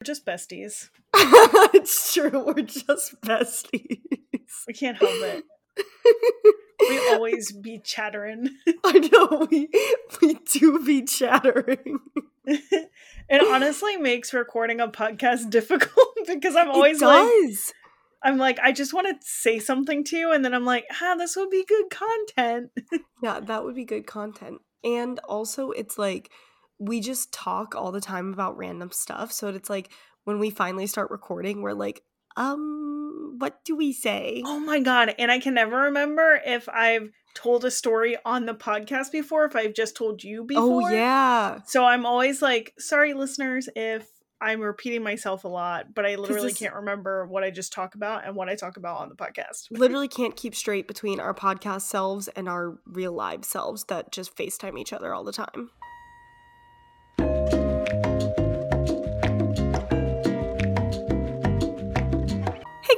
We're just besties. it's true. We're just besties. We can't help it. We always be chattering. I know we we do be chattering. it honestly makes recording a podcast difficult because I'm always it like. I'm like, I just want to say something to you, and then I'm like, ah, this would be good content. Yeah, that would be good content. And also, it's like we just talk all the time about random stuff. So it's like when we finally start recording, we're like, um, what do we say? Oh my god! And I can never remember if I've told a story on the podcast before, if I've just told you before. Oh, yeah. So I'm always like, sorry, listeners, if I'm repeating myself a lot, but I literally can't remember what I just talk about and what I talk about on the podcast. Literally can't keep straight between our podcast selves and our real live selves that just FaceTime each other all the time.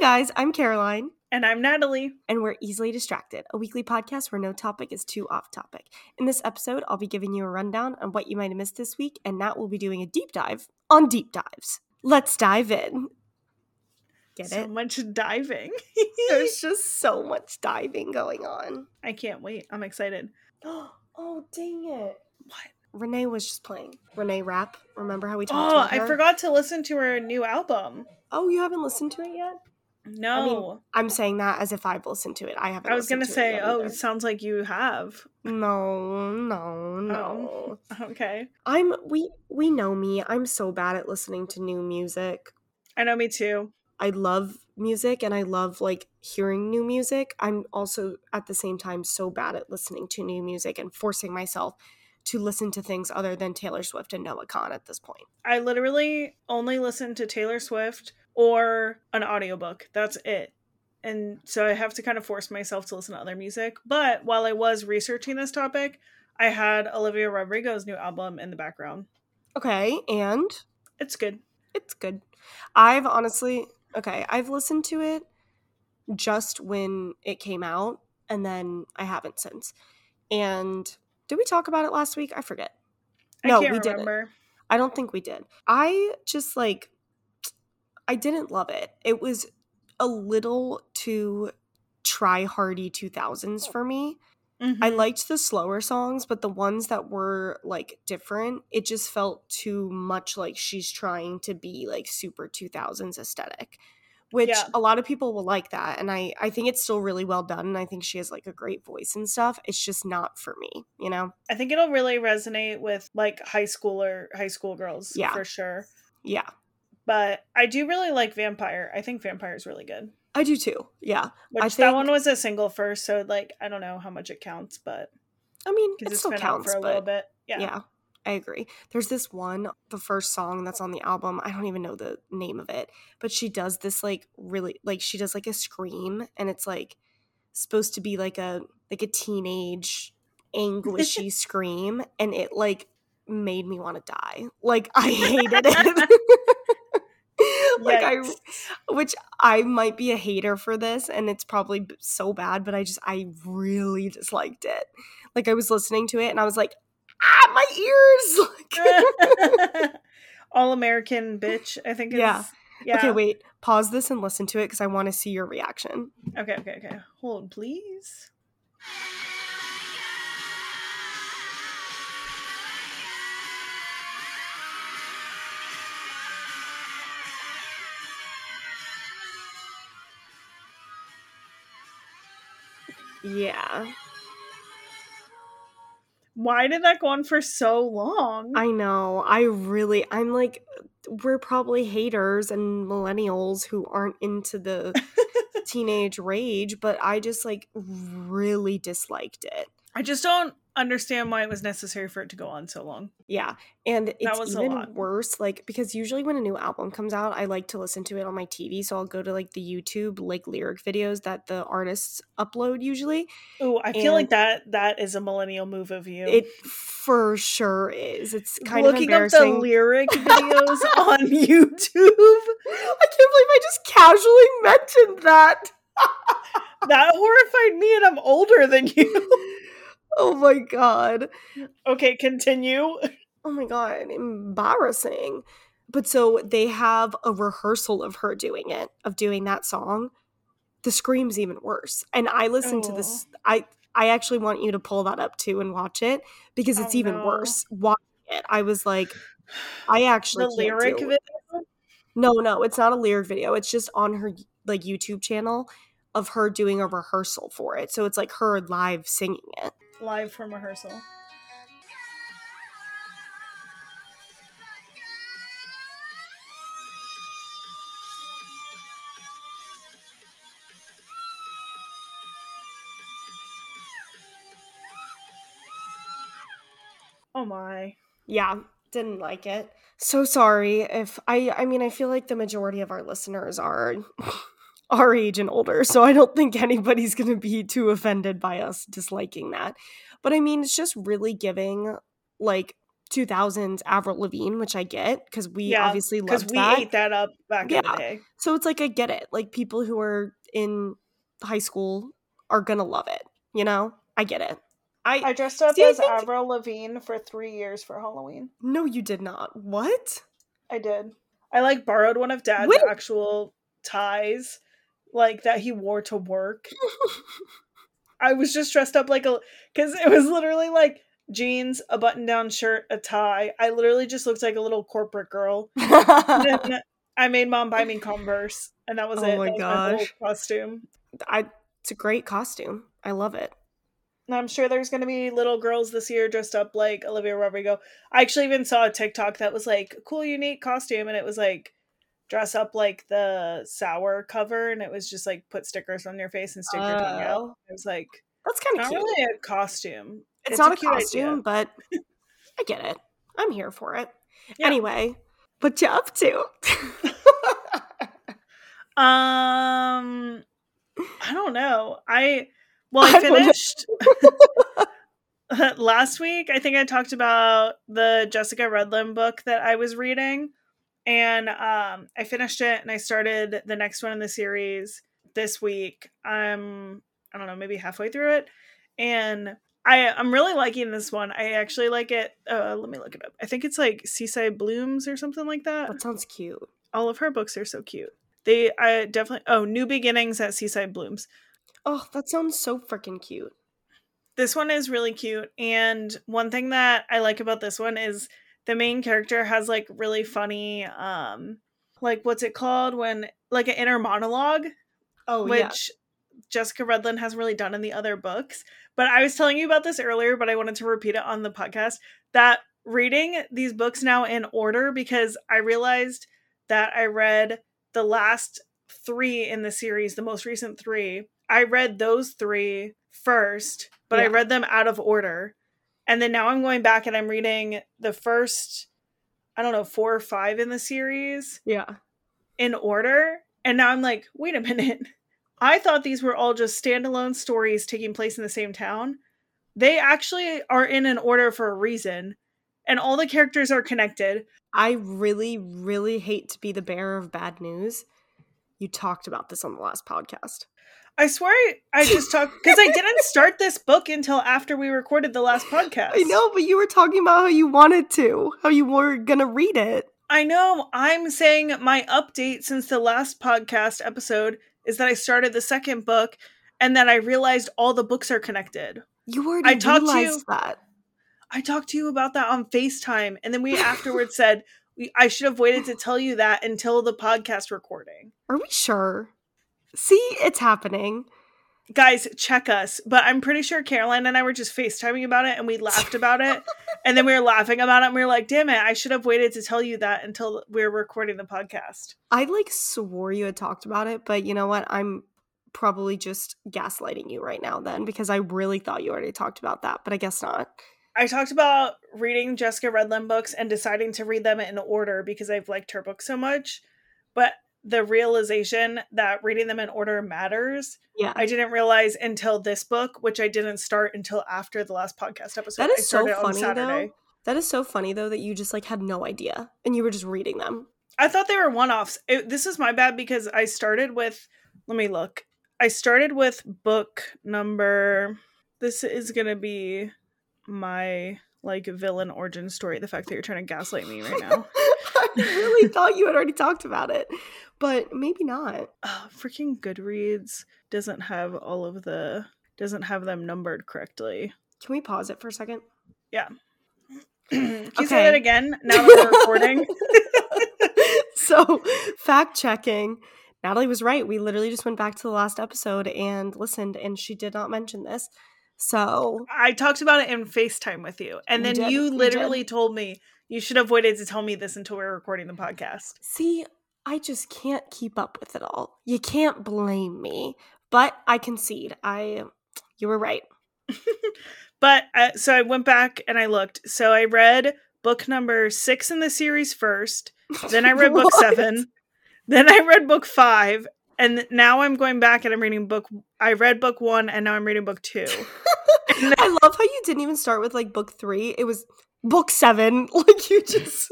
Guys, I'm Caroline. And I'm Natalie. and we're easily distracted, a weekly podcast where no topic is too off topic. In this episode, I'll be giving you a rundown on what you might have missed this week, and Nat will be doing a deep dive on deep dives. Let's dive in. Get so it? much diving. There's just so much diving going on. I can't wait. I'm excited. oh, dang it. What? Renee was just playing. Renee Rapp. Remember how we talked Oh, I forgot to listen to her new album. Oh, you haven't listened to it yet? No. I'm saying that as if I've listened to it. I haven't. I, was gonna to say, oh, either. it sounds like you have. no, no, no. Oh, okay. I'm we we know me. I'm so bad at listening to new music. I know me too. I love music and I love like hearing new music. I'm also at the same time so bad at listening to new music and forcing myself to listen to things other than Taylor Swift and Noah Kahan at this point. I literally only listen to Taylor Swift or an audiobook. That's it. And so I have to kind of force myself to listen to other music. But while I was researching this topic, I had Olivia Rodrigo's new album in the background. Okay, and It's good. it's good. I've honestly okay, I've listened to it just when it came out and then I haven't since. And did we talk about it last week? I forget. No, I can't we didn't. I don't think we did. I just like I didn't love it. It was a little too try hardy 2000s for me. I Mhm. liked the slower songs, but the ones that were like different, it just felt too much like she's trying to be like super 2000s aesthetic. Which Yeah. a lot of people will like that and I I think it's still really well done and I think she has like a great voice and stuff. It's just not for me, you know. I think it'll really resonate with like high schooler high school girls Yeah. for sure. Yeah. But I do really like Vampire. I think Vampire is really good. I do too. Yeah. Which I that one was a single first, so like I don't know how much it counts, but I mean, it still counts, for a little bit. yeah. Yeah. I agree. There's this one, the first song that's on the album. I don't even know the name of it, but she does this like really like she does like a scream and it's like supposed to be like a like a teenage anguishy scream and it like made me want to die. Like I hated it. like I which I might be a hater for this and it's probably so bad but I just I really disliked it. Like I was listening to it and I was like ah my ears All American bitch, I think. Yeah. Yeah. Okay, wait. Pause this and listen to it cuz I want to see your reaction. Okay. Okay. Okay. Hold, please. Yeah. Why did that go on for so long? I know. I really I'm like we're probably haters and millennials who aren't into the teenage rage, but I just like really disliked it. I just don't understand why it was necessary for it to go on so long. Yeah. And it's was a even lot. worse, like, because usually when a new album comes out, I like to listen to it on my TV. So I'll go to like the YouTube, like lyric videos that the artists upload usually. Oh, I feel like that that is a millennial move of you. It for sure is. It's kind Looking of up the embarrassing. lyric videos on YouTube. I can't believe I just casually mentioned that. That horrified me, and I'm older than you. Oh my god. okay, continue. Oh my god, embarrassing. but so they have a rehearsal of her doing it, of doing that song. The scream's even worse. And I listened to oh. this I I actually want you to pull that up too and watch it because oh, it's Oh, even no. worse. Watching it, I was like, I actually the lyric video. no, no, it's not a lyric video. It's just on her like YouTube channel of her doing a rehearsal for it. So it's like her live singing it. Live from rehearsal. Oh my. Yeah, didn't like it. So sorry if I I mean I feel like the majority of our listeners are our age and older, so I don't think anybody's going to be too offended by us disliking that. But I mean, it's just really giving like 2000s Avril Lavigne, which I get because we Yeah, obviously Because loved we that. ate that up back in the day. So it's like I get it. Like people who are in high school are gonna love it. You know, I get it. I, I dressed up as think- Avril Lavigne for three years for Halloween. no, you did not. What? I did. I like borrowed one of Dad's Wait. actual ties, like that he wore to work. I was just dressed up like a because it was literally like jeans, a button-down shirt, a tie. I literally just looked like a little corporate girl. Then I made mom buy me Converse, and that was Oh it. my that was my gosh. costume. I. It's a great costume. I love it. And I'm sure there's going to be little girls this year dressed up like Olivia Rodrigo. I actually even saw a TikTok that was like cool, unique costume, and it was like dress up like the sour cover, and it was just like put stickers on your face and stick your tongue out. Oh. It was like That's kind of cute. really a costume. it's, it's not a a, cute idea. costume, but I get it. I'm here for it. Yeah. Anyway, what you up to? Um, I don't know. I well, I I don't know. finished last week. I think I talked about the Jessica Redland book that I was reading, and um, I finished it and I started the next one in the series this week. I'm I don't know, maybe halfway through it, and I I'm really liking this one. I actually like it. Uh, let me look it up. I think it's like Seaside Blooms or something like that that sounds cute. all of her books are so cute. They I definitely oh, New Beginnings at Seaside Blooms. Oh, that sounds so freaking cute. This one is really cute and one thing that I like about this one is the main character has like really funny um like what's it called when like an inner monologue Oh which Jessica Redland hasn't really done in the other books. But I was telling you about this earlier, but I wanted to repeat it on the podcast that reading these books now in order because I realized that I read the last three in the series, the most recent three. I read those three first, but I read them out of order. And then now I'm going back and I'm reading the first, I don't know, four or five in the series Yeah. in order. And now I'm like, wait a minute. I thought these were all just standalone stories taking place in the same town. They actually are in an order for a reason, and all the characters are connected. I really, really hate to be the bearer of bad news. You talked about this on the last podcast. I swear I just talked because I didn't start this book until after we recorded the last podcast. I know, but you were talking about how you wanted to, how you were gonna read it. I know. I'm saying my update since the last podcast episode is that I started the second book and that I realized all the books are connected. You already I talked to you- that. I talked to you about that on FaceTime, and then we afterwards said we, I should have waited to tell you that until the podcast recording. Are we sure? See, it's happening. Guys, check us. But I'm pretty sure Caroline and I were just FaceTiming about it and we laughed about it. and then we were laughing about it and we were like, damn it, I should have waited to tell you that until we are recording the podcast. I like swore you had talked about it, but you know what? I'm probably just gaslighting you right now then because I really thought you already talked about that, but I guess not. I talked about reading Jessica Redland books and deciding to read them in order because I've liked her books so much. But the realization that reading them in order matters Yeah. I didn't realize until this book, which I didn't start until after the last podcast episode. That is so funny though. That is so funny though that you just like had no idea and you were just reading them. I thought they were one offs. This is my bad because I started with, let me look. I started with book number, this is going to be my like villain origin story. The fact that you're trying to gaslight me right now. Really thought you had already talked about it, but maybe not. Oh, freaking Goodreads doesn't have all of the doesn't have them numbered correctly. Can we pause it for a second? Yeah. Can you say that again? Now that we're recording. so, fact checking. Natalie was right. We literally just went back to the last episode and listened, and she did not mention this. So I talked about it in FaceTime with you. And then you, you literally told me you should have waited to tell me this until we are recording the podcast. See, I just can't keep up with it all. You can't blame me. But I concede. I you were right. but uh, so I went back and I looked. So I read book number 6 in the series first. Then I read book 7. Then I read book 5 and now I'm going back and I'm reading book. I read book one, and now I'm reading book two. I love how you didn't even start with like book three. It was book seven. Like you just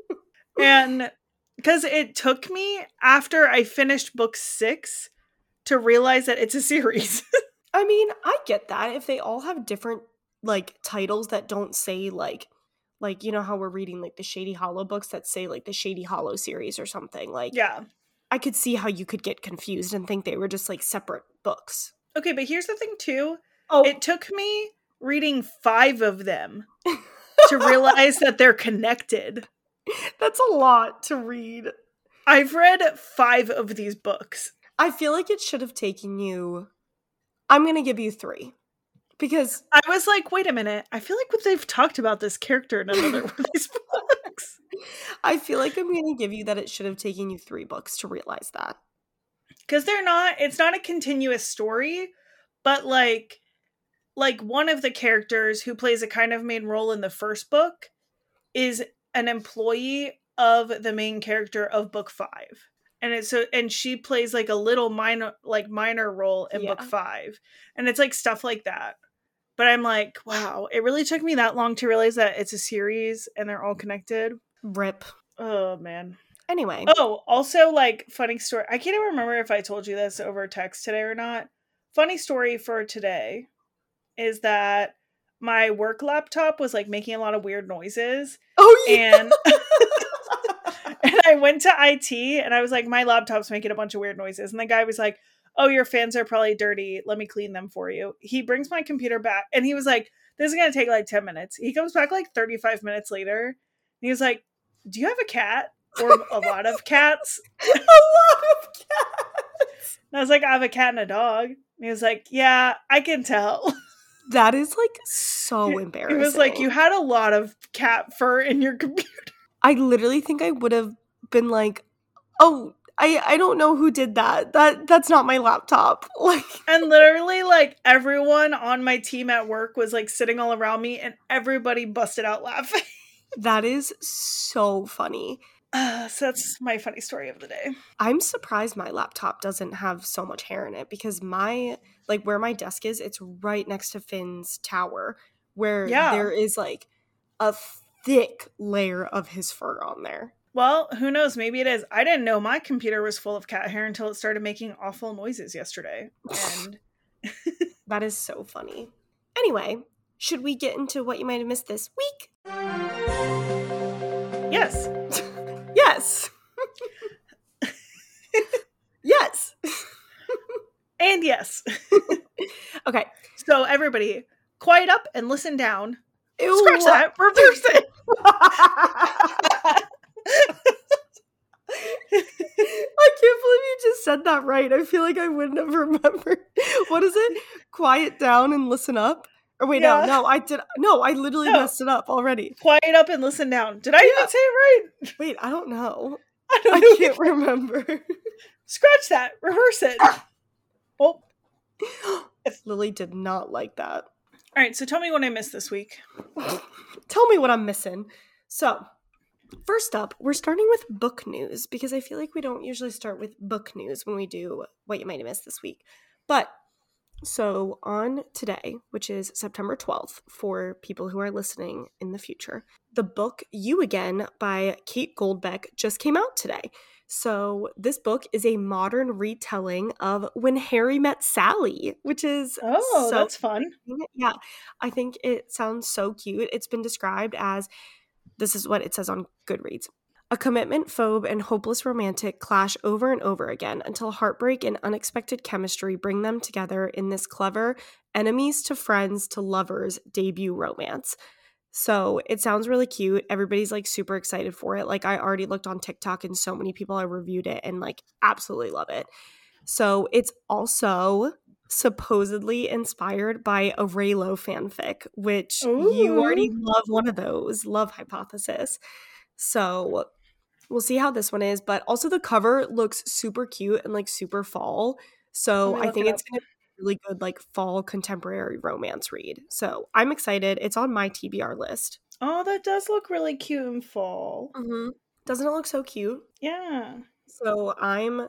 and because it took me after I finished book six to realize that it's a series. I mean, I get that if they all have different like titles that don't say like like you know how we're reading like the Shady Hollow books that say like the Shady Hollow series or something like yeah I could see how you could get confused and think they were just like separate books. Okay, but here's the thing too. Oh, it took me reading 5 of them to realize that they're connected. That's a lot to read. I've read 5 of these books. I feel like it should have taken you I'm going to give you 3 because I was like, wait a minute. I feel like they've talked about this character in another one of these books. I feel like I'm going to give you that it should have taken you three books to realize that. Because they're not, it's not a continuous story, but like, like one of the characters who plays a kind of main role in the first book is an employee of the main character of book five and it's so and she plays like a little minor like minor role in yeah. book five and it's like stuff like that but i'm like wow it really took me that long to realize that it's a series and they're all connected Rip. Oh man. Anyway. Oh, also like funny story. I can't even remember if I told you this over text today or not. Funny story for today is that my work laptop was like making a lot of weird noises. Oh yeah. And and I went to IT and I was like, my laptop's making a bunch of weird noises. And the guy was like, Oh, your fans are probably dirty. Let me clean them for you. He brings my computer back and he was like, This is gonna take like 10 minutes. He comes back like 35 minutes later. And he was like, do you have a cat or a lot of cats? a lot of cats. And I was like, I have a cat and a dog. And he was like, Yeah, I can tell. That is like so embarrassing. It was like you had a lot of cat fur in your computer. I literally think I would have been like, "Oh, I I don't know who did that. That that's not my laptop." Like And literally like everyone on my team at work was like sitting all around me and everybody busted out laughing. That is so funny. Uh, so that's my funny story of the day. I'm surprised my laptop doesn't have so much hair in it because my like where my desk is, it's right next to Finn's tower where yeah. there is like a thick layer of his fur on there. Well, who knows? Maybe it is. I didn't know my computer was full of cat hair until it started making awful noises yesterday. And that is so funny. Anyway, should we get into what you might have missed this week? Yes. Yes. yes. and yes. okay. So everybody, quiet up and listen down. Ew. Scratch that. Reverse it. I can't believe you just said that right. I feel like I wouldn't have remembered. What is it? Quiet down and listen up. Or wait, yeah. no, no, I did. No, I literally no. messed it up already. Quiet up and listen down. Did I yeah. even say it right? Wait, I don't know. I, don't I can't remember. Scratch that. Reverse it. well, Lily did not like that. All right, so tell me what I missed this week. tell me what I'm missing. So, first up, we're starting with book news because I feel like we don't usually start with book news when we do what you might have missed this week. But so, on today, which is September 12th, for people who are listening in the future, the book You Again by Kate Goldbeck just came out today. So, this book is a modern retelling of When Harry Met Sally, which is. Oh, so that's fun. Yeah, I think it sounds so cute. It's been described as this is what it says on Goodreads A commitment phobe and hopeless romantic clash over and over again until heartbreak and unexpected chemistry bring them together in this clever enemies to friends to lovers debut romance. So it sounds really cute. Everybody's like super excited for it. Like I already looked on TikTok and so many people have reviewed it and like absolutely love it. So it's also supposedly inspired by a Reylo fanfic, which Ooh. you already love one of those. Love hypothesis. So we'll see how this one is. But also the cover looks super cute and like super fall. So I think it it's gonna be a really good like fall contemporary romance read. So I'm excited. It's on my TBR list. Oh, that does look really cute and fall. Mm-hmm. Doesn't it look so cute? Yeah. So I'm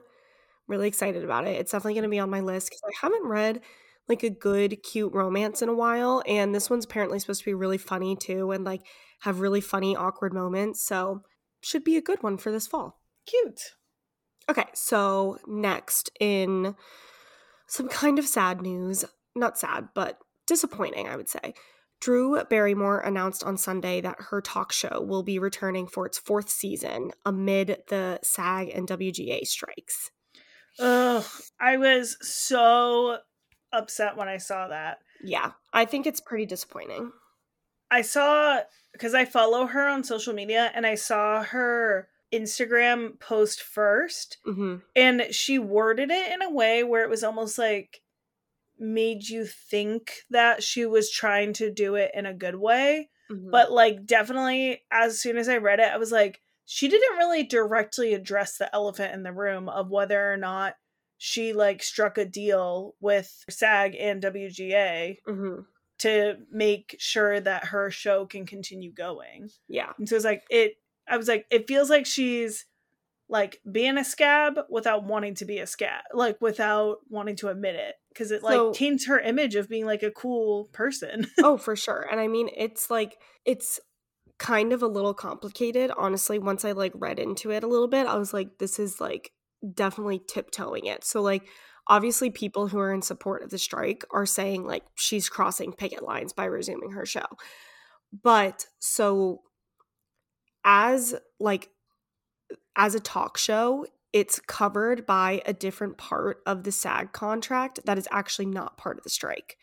really excited about it. It's definitely going to be on my list because I haven't read like a good, cute romance in a while. And this one's apparently supposed to be really funny too and like have really funny, awkward moments. So, should be a good one for this fall. Cute. Okay, so next in some kind of sad news, not sad, but disappointing, I would say. Drew Barrymore announced on Sunday that her talk show will be returning for its fourth season amid the SAG and WGA strikes. Ugh, I was so upset when I saw that. Yeah, I think it's pretty disappointing. I saw because I follow her on social media and I saw her Instagram post 1st mm-hmm. and she worded it in a way where it was almost like made you think that she was trying to do it in a good way. Mm-hmm. But like definitely as soon as I read it, I was like, she didn't really directly address the elephant in the room of whether or not she like struck a deal with SAG and WGA mm-hmm. To make sure that her show can continue going. Yeah. And so it's like it I was like, it feels like she's like being a scab without wanting to be a scab, like without wanting to admit it. Cause it like so, taints her image of being like a cool person. oh, for sure. And I mean, it's like, it's kind of a little complicated honestly once i like read into it a little bit i was like this is like definitely tiptoeing it so like obviously people who are in support of the strike are saying like she's crossing picket lines by resuming her show but so as like as a talk show it's covered by a different part of the SAG contract that is actually not part of the strike.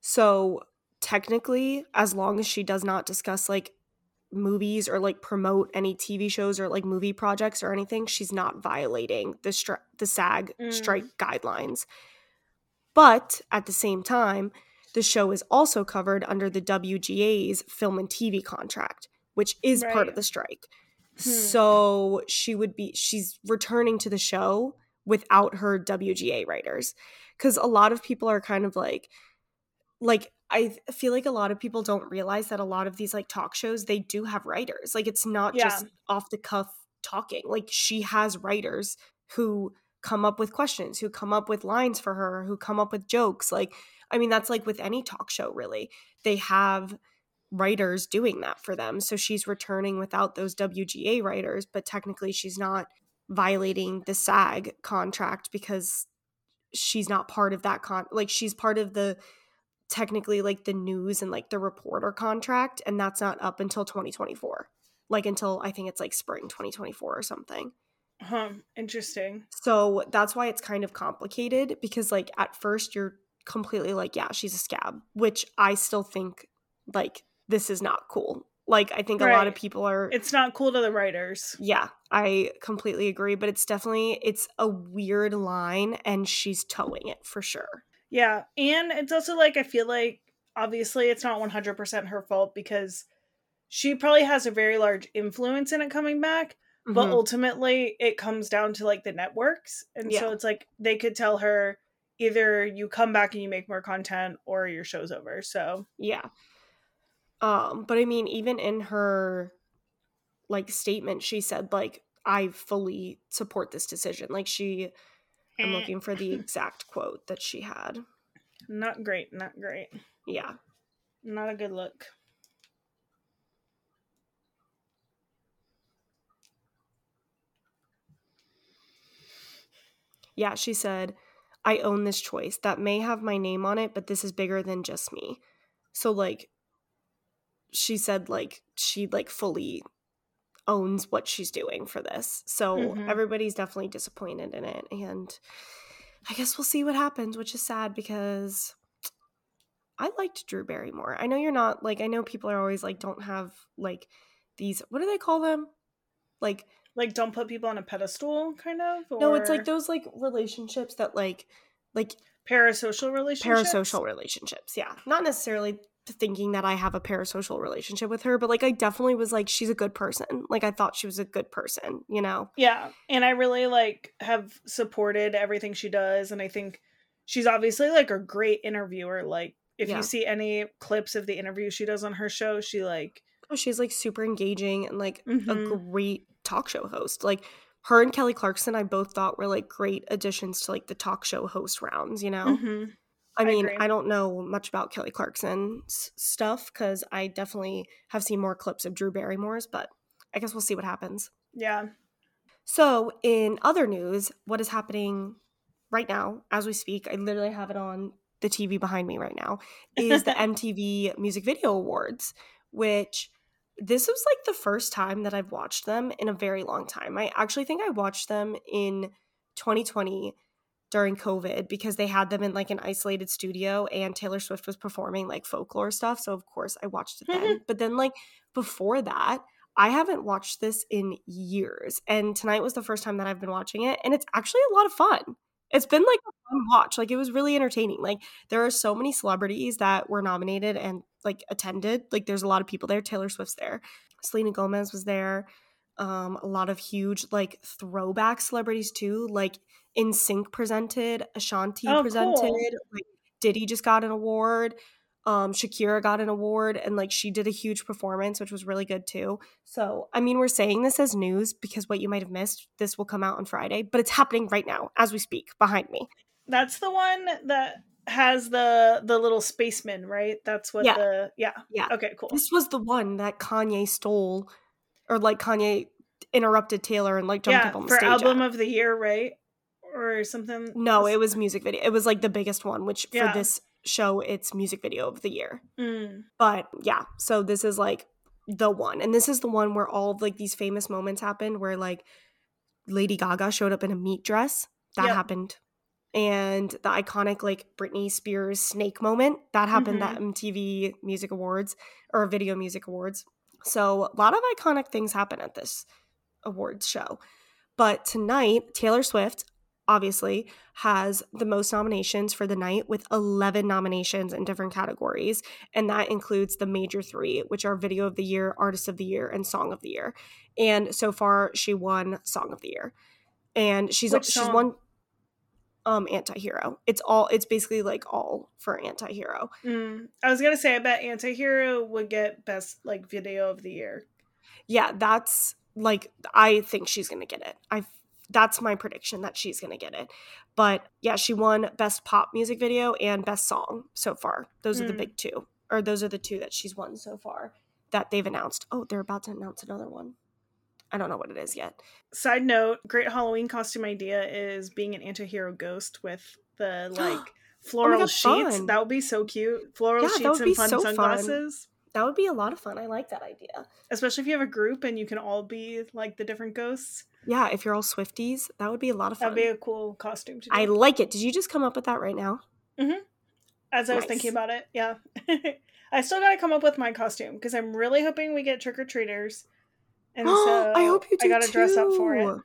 So technically, as long as she does not discuss like movies or like promote any TV shows or like movie projects or anything, she's not violating the stri- the SAG mm. strike guidelines. But at the same time, the show is also covered under the WGA's film and TV contract, which is right. part of the strike. Hmm. So she would be she's returning to the show without her WGA writers cuz a lot of people are kind of like like I feel like a lot of people don't realize that a lot of these like talk shows they do have writers. Like it's not yeah. just off the cuff talking. Like she has writers who come up with questions, who come up with lines for her, who come up with jokes. Like I mean that's like with any talk show really. They have writers doing that for them. So she's returning without those WGA writers, but technically she's not violating the SAG contract because she's not part of that con like she's part of the technically like the news and like the reporter contract and that's not up until 2024 like until i think it's like spring 2024 or something. Huh interesting. So that's why it's kind of complicated because like at first you're completely like yeah she's a scab which i still think like this is not cool. Like i think right. a lot of people are it's not cool to the writers. Yeah i completely agree but it's definitely it's a weird line and she's toeing it for sure yeah, and it's also like I feel like obviously it's not 100% her fault because she probably has a very large influence in it coming back, mm-hmm. but ultimately it comes down to like the networks. And yeah. so it's like they could tell her either you come back and you make more content or your show's over. So, yeah. Um but I mean even in her like statement she said like I fully support this decision. Like she I'm eh. looking for the exact quote that she had. Not great, not great. Yeah. Not a good look. Yeah, she said, I own this choice. That may have my name on it, but this is bigger than just me. So, like, she said, like, she, like, fully owns what she's doing for this. So Mhm. everybody's definitely disappointed in it. And I guess we'll see what happens, which is sad because I liked Drew Barrymore. I know you're not like I know people are always like don't have like these what do they call them? Like Like, don't put people on a pedestal, kind of. Or no, it's like those like relationships that like like parasocial relationships. parasocial relationships. Yeah. Not necessarily thinking that I have a parasocial relationship with her, but like I definitely was like she's a good person. Like I thought she was a good person, you know. Yeah, and I really like have supported everything she does, and I think she's obviously like a great interviewer. Like, if Yeah. you see any clips of the interview she does on her show, she like Oh, she's like super engaging and like a Mhm. great talk show host. Like her and Kelly Clarkson, I both thought were like great additions to like the talk show host rounds, you know? mhm. I I mean, agree. I don't know much about Kelly Clarkson's stuff because I definitely have seen more clips of Drew Barrymore's, but I guess we'll see what happens. yeah, So, in other news, what is happening right now as we speak? I literally have it on the TV behind me right now. Is the MTV Music Video Awards, which this was like the first time that I've watched them in a very long time. I actually think I watched them in 2020 during COVID because they had them in like an isolated studio and Taylor Swift was performing like folklore stuff. So, of course, I watched it then. Mm-hmm. but then, like, before that, I haven't watched this in years. And tonight was the first time that I've been watching it. And it's actually a lot of fun. It's been like a fun watch. Like, it was really entertaining. Like, there are so many celebrities that were nominated and like attended. Like, there's a lot of people there. Taylor Swift's there, Selena Gomez was there. Um, a lot of huge like throwback celebrities too. Like NSYNC presented, Ashanti Oh, presented, cool. like Diddy just got an award. Um, Shakira got an award and like she did a huge performance, which was really good too. So, I mean, we're saying this as news because what you might have missed, this will come out on Friday, but it's happening right now as we speak behind me. that's the one that has the the little spaceman, right? That's what Yeah. the yeah Yeah. Okay, cool. This was the one that Kanye stole, or like Kanye interrupted Taylor and like jumped yeah, up on the for stage. album at. of the year, right? Or something. no, it was music video. It was like the biggest one, which Yeah. for this show, it's music video of the year. Mm. But yeah, so this is like the one. And this is the one where all of like these famous moments happened where like Lady Gaga showed up in a meat dress. That Yep. happened. And the iconic like Britney Spears snake moment that happened Mm-hmm. at MTV Music Awards or Video Music Awards. So a lot of iconic things happen at this awards show. But tonight, Taylor Swift obviously has the most nominations for the night with 11 nominations in different categories and that includes the major 3 which are video of the year, artist of the year and song of the year. And so far she won song of the year. And she's she's won um anti-hero. It's all it's basically like all for anti-hero. Mm. I was gonna say, I bet Antihero would get best like video of the year. yeah, that's like I think she's gonna get it. I that's my prediction that she's gonna get it. But yeah, she won best pop music video and best song so far. Those are the Mm. big two, or those are the two that she's won so far that they've announced. Oh, they're about to announce another one. I don't know what it is yet. Side note: Great Halloween costume idea is being an antihero ghost with the like oh floral God, sheets. fun. That would be so cute. Floral Yeah, sheets would and be fun so fun. sunglasses. That would be a lot of fun. I like that idea. Especially if you have a group and you can all be like the different ghosts. Yeah, if you're all Swifties, that would be a lot of fun. That'd be a cool costume to do. I like it. Did you just come up with that right now? Mm-hmm. As I was thinking about it, yeah. I still gotta come up with my costume because I'm really hoping we get trick or treaters. And so I hope you do I gotta dress up for it.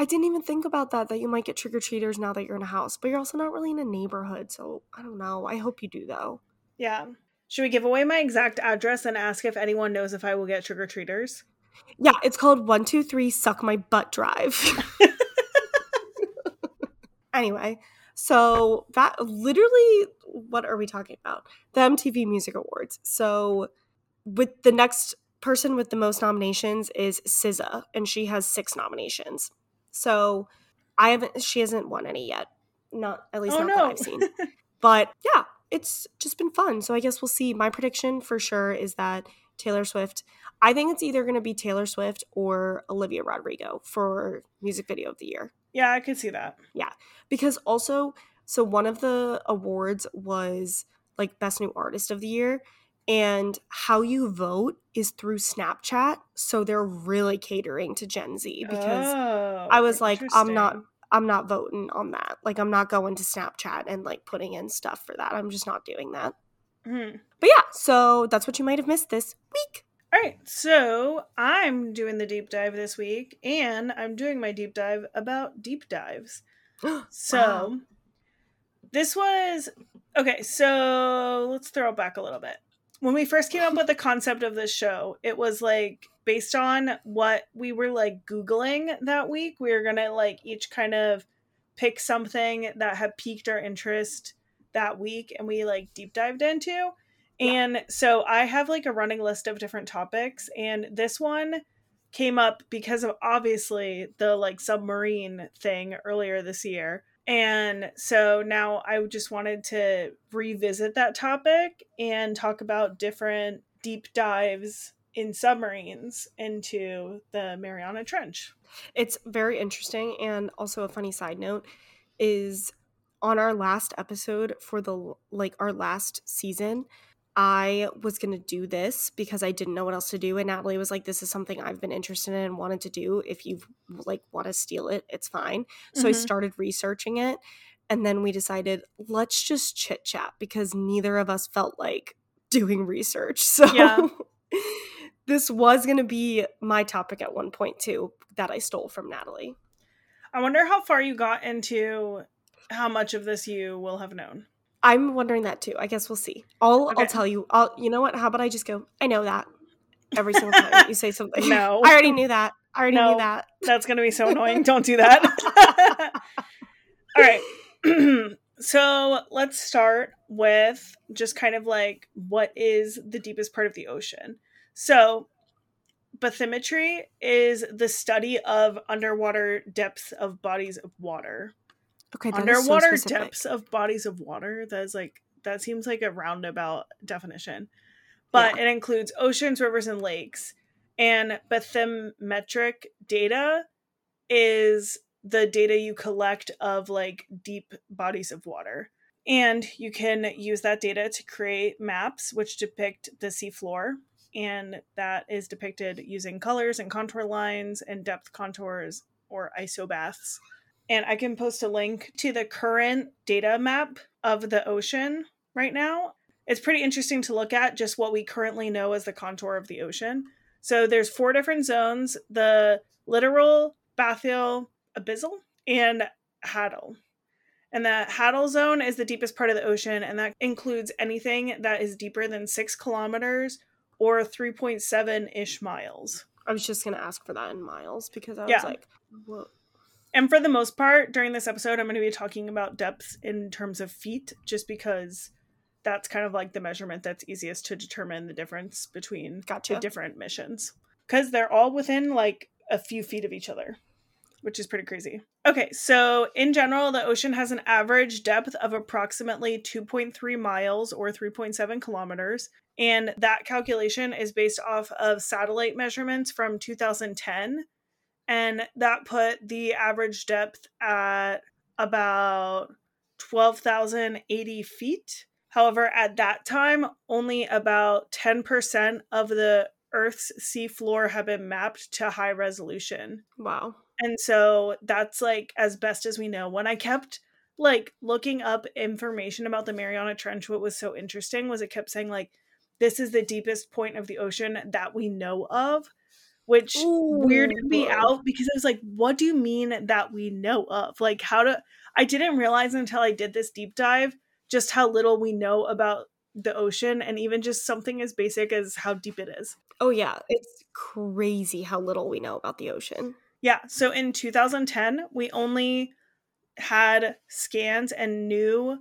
I didn't even think about that, that you might get trick or treaters now that you're in a house, but you're also not really in a neighborhood. So I don't know. I hope you do though. Yeah. Should we give away my exact address and ask if anyone knows if I will get trick or treaters? Yeah, it's called 123 Suck My Butt Drive. anyway, so that literally, what are we talking about? The MTV Music Awards. So, with the next person with the most nominations is SZA, and she has six nominations. So, I haven't, she hasn't won any yet. Not, at least oh not that. I've seen. But yeah, it's just been fun. So I guess we'll see. My prediction for sure is that Taylor Swift, I think it's either going to be Taylor Swift or Olivia Rodrigo for music video of the year. yeah, I could see that. Yeah. Because also, so one of the awards was like best new artist of the year and how you vote is through Snapchat. So they're really catering to Gen Z because oh, I was like, I'm not. I'm not voting on that. Like I'm not going to Snapchat and like putting in stuff for that. I'm just not doing that. Hmm. But yeah, so that's what you might have missed this week. All right, so I'm doing the deep dive this week, and I'm doing my deep dive about deep dives. So Wow. this was okay. So let's throw it back a little bit. When we first came up with the concept of this show, it was like based on what we were like Googling that week. We were gonna like each kind of pick something that had piqued our interest that week, and we like deep dived into. And so I have like a running list of different topics, and this one came up because of obviously the like submarine thing earlier this year. And so now I just wanted to revisit that topic and talk about different deep dives in submarines into the Mariana Trench. It's very interesting and also a funny side note is on our last episode for the like our last season I was going to do this because I didn't know what else to do and Natalie was like this is something I've been interested in and wanted to do if you like want to steal it it's fine. So I Mhm. started researching it and then we decided let's just chit chat because neither of us felt like doing research. So Yeah. this was going to be my topic at one point too that I stole from Natalie. I wonder how far you got into how much of this you will have known. I'm wondering that too. I guess we'll see. I'll Okay. I'll tell you. I'll you know what? How about I just go? I know that every single time you say something. No. I already knew that. I already No. knew that. That's going to be so annoying. Don't do that. All right. so let's start with just kind of like what is the deepest part of the ocean. So, bathymetry is the study of underwater depths of bodies of water. Okay, is so underwater depths of bodies of water. That is like that seems like a roundabout definition, but it includes oceans, rivers, and lakes. And bathymetric data is the data you collect of like deep bodies of water. And you can use that data to create maps which depict the seafloor. And that is depicted using colors and contour lines and depth contours or isobaths. And I can post a link to the current data map of the ocean right now. It's pretty interesting to look at just what we currently know as the contour of the ocean. So there's four different zones the littoral, bathyal, abyssal, and Hadal. And the Hadal zone is the deepest part of the ocean, and that includes anything that is deeper than six kilometers or 3.7 ish miles. I was just gonna ask for that in miles because I was like, whoa. And for the most part, during this episode, I'm going to be talking about depth in terms of feet, just because that's kind of like the measurement that's easiest to determine the difference between Gotcha. the different missions. Because they're all within like a few feet of each other, which is pretty crazy. Okay, so in general, the ocean has an average depth of approximately 2.3 miles or 3.7 kilometers. And that calculation is based off of satellite measurements from 2010 and that put the average depth at about 12,080 feet. However, at that time, only about 10% of the Earth's seafloor had been mapped to high resolution. Wow. And so that's like as best as we know. When I kept like looking up information about the Mariana Trench, what was so interesting was it kept saying like this is the deepest point of the ocean that we know of, which weirded me out because I was like, what do you mean that we know of? Like how to I didn't realize until I did this deep dive just how little we know about the ocean and even just something as basic as how deep it is. Oh yeah, it's crazy how little we know about the ocean. Yeah. So in 2010, we only had scans and knew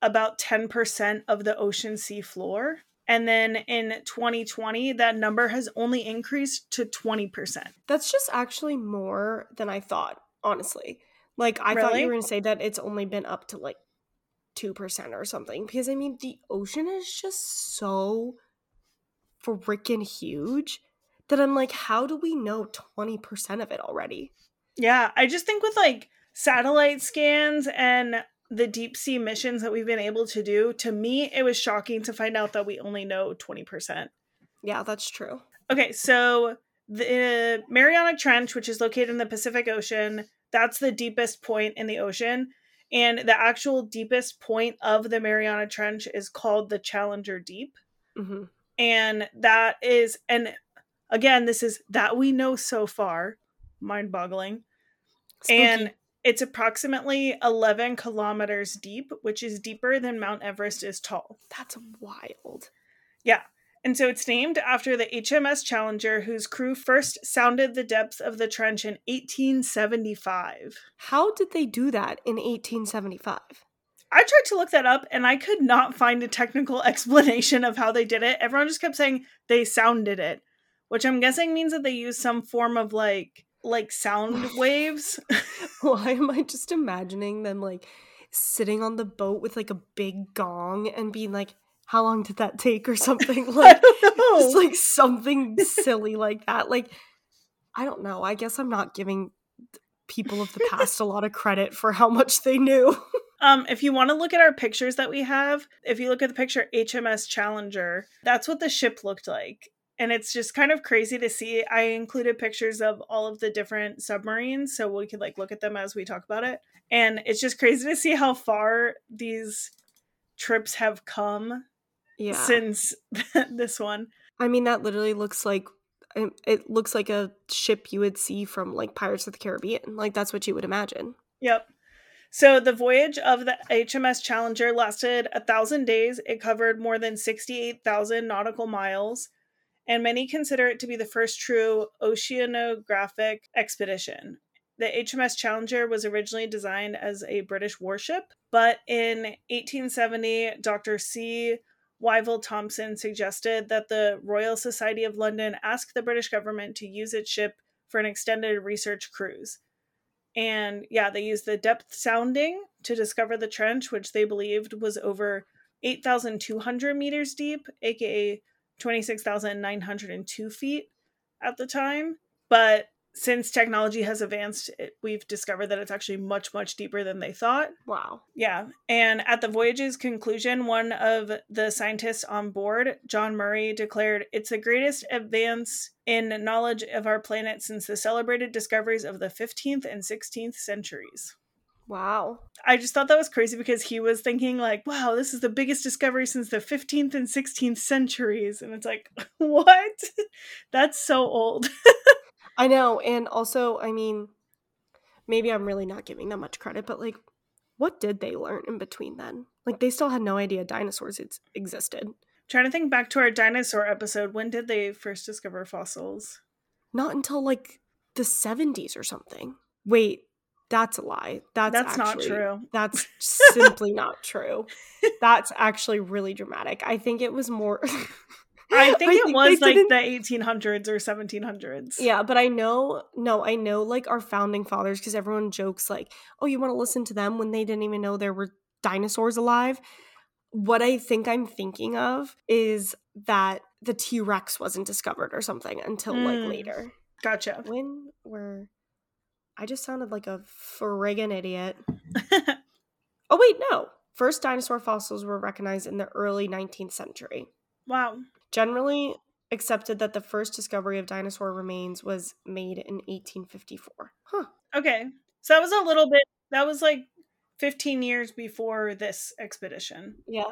about 10% of the ocean sea floor. And then in 2020, that number has only increased to 20%. That's just actually more than I thought, honestly. Like I thought you were gonna say that it's only been up to like two percent or something. Because I mean the ocean is just so freaking huge that I'm like, how do we know twenty percent of it already? Yeah. I just think with like satellite scans and the deep sea missions that we've been able to do, to me, it was shocking to find out that we only know 20%. Yeah, that's true. Okay, so the Mariana Trench, which is located in the Pacific Ocean, that's the deepest point in the ocean. And the actual deepest point of the Mariana Trench is called the Challenger Deep. hmm And that is, and again, this is that we know so far, mind boggling. And it's approximately 11 kilometers deep, which is deeper than Mount Everest is tall. that's wild. Yeah. And so it's named after the HMS Challenger, whose crew first sounded the depths of the trench in 1875. How did they do that in 1875? I tried to look that up and I could not find a technical explanation of how they did it. Everyone just kept saying they sounded it, which I'm guessing means that they used some form of like like sound waves. Why am I just imagining them like sitting on the boat with like a big gong and being like, how long did that take or something? Like just like something silly like that. Like I don't know. I guess I'm not giving people of the past a lot of credit for how much they knew. Um, if you want to look at our pictures that we have, if you look at the picture HMS Challenger, that's what the ship looked like. And it's just kind of crazy to see. I included pictures of all of the different submarines so we could like look at them as we talk about it. And it's just crazy to see how far these trips have come Yeah. since this one. I mean that literally looks like um, it looks like a ship you would see from like Pirates of the Caribbean. Like that's what you would imagine. Yep. So the voyage of the HMS Challenger lasted a thousand days. It covered more than 68,000 nautical miles, and many consider it to be the first true oceanographic expedition. The HMS Challenger was originally designed as a British warship, but in 1870, Dr. C. Wyville Thomson suggested that the Royal Society of London ask the British government to use its ship for an extended research cruise. And yeah, they used the depth sounding to discover the trench, which they believed was over 8,200 meters deep, aka 26,902 feet at the time. But since technology has advanced, it, we've discovered that it's actually much, much deeper than they thought. Wow. Yeah. And at the voyage's conclusion, one of the scientists on board, John Murray, declared it's the greatest advance in knowledge of our planet since the celebrated discoveries of the 15th and 16th centuries. Wow. I just thought that was crazy because he was thinking, like, wow, this is the biggest discovery since the 15th and 16th centuries. And it's like, what? That's so old. I know, and also, I mean, maybe I'm really not giving them much credit, but like, what did they learn in between then? Like, they still had no idea dinosaurs ex- existed. Trying to think back to our dinosaur episode. When did they first discover fossils? Not until like the 70s or something. Wait, that's a lie. That's, That's not true. That's simply not true. That's actually really dramatic. I think it was more. I think it they was like didn't- the 1800s or 1700s. Yeah, but I know, no, I know like our founding fathers because everyone jokes like, oh, you want to listen to them when they didn't even know there were dinosaurs alive. What I think I'm thinking of is that the T Rex wasn't discovered or something until like Mm. later. Gotcha. When were. I just sounded like a friggin' idiot. Oh, wait, no. First dinosaur fossils were recognized in the early 19th century. wow. Generally accepted that the first discovery of dinosaur remains was made in 1854. Huh. Okay. So that was a little bit, that was like 15 years before this expedition. Yeah.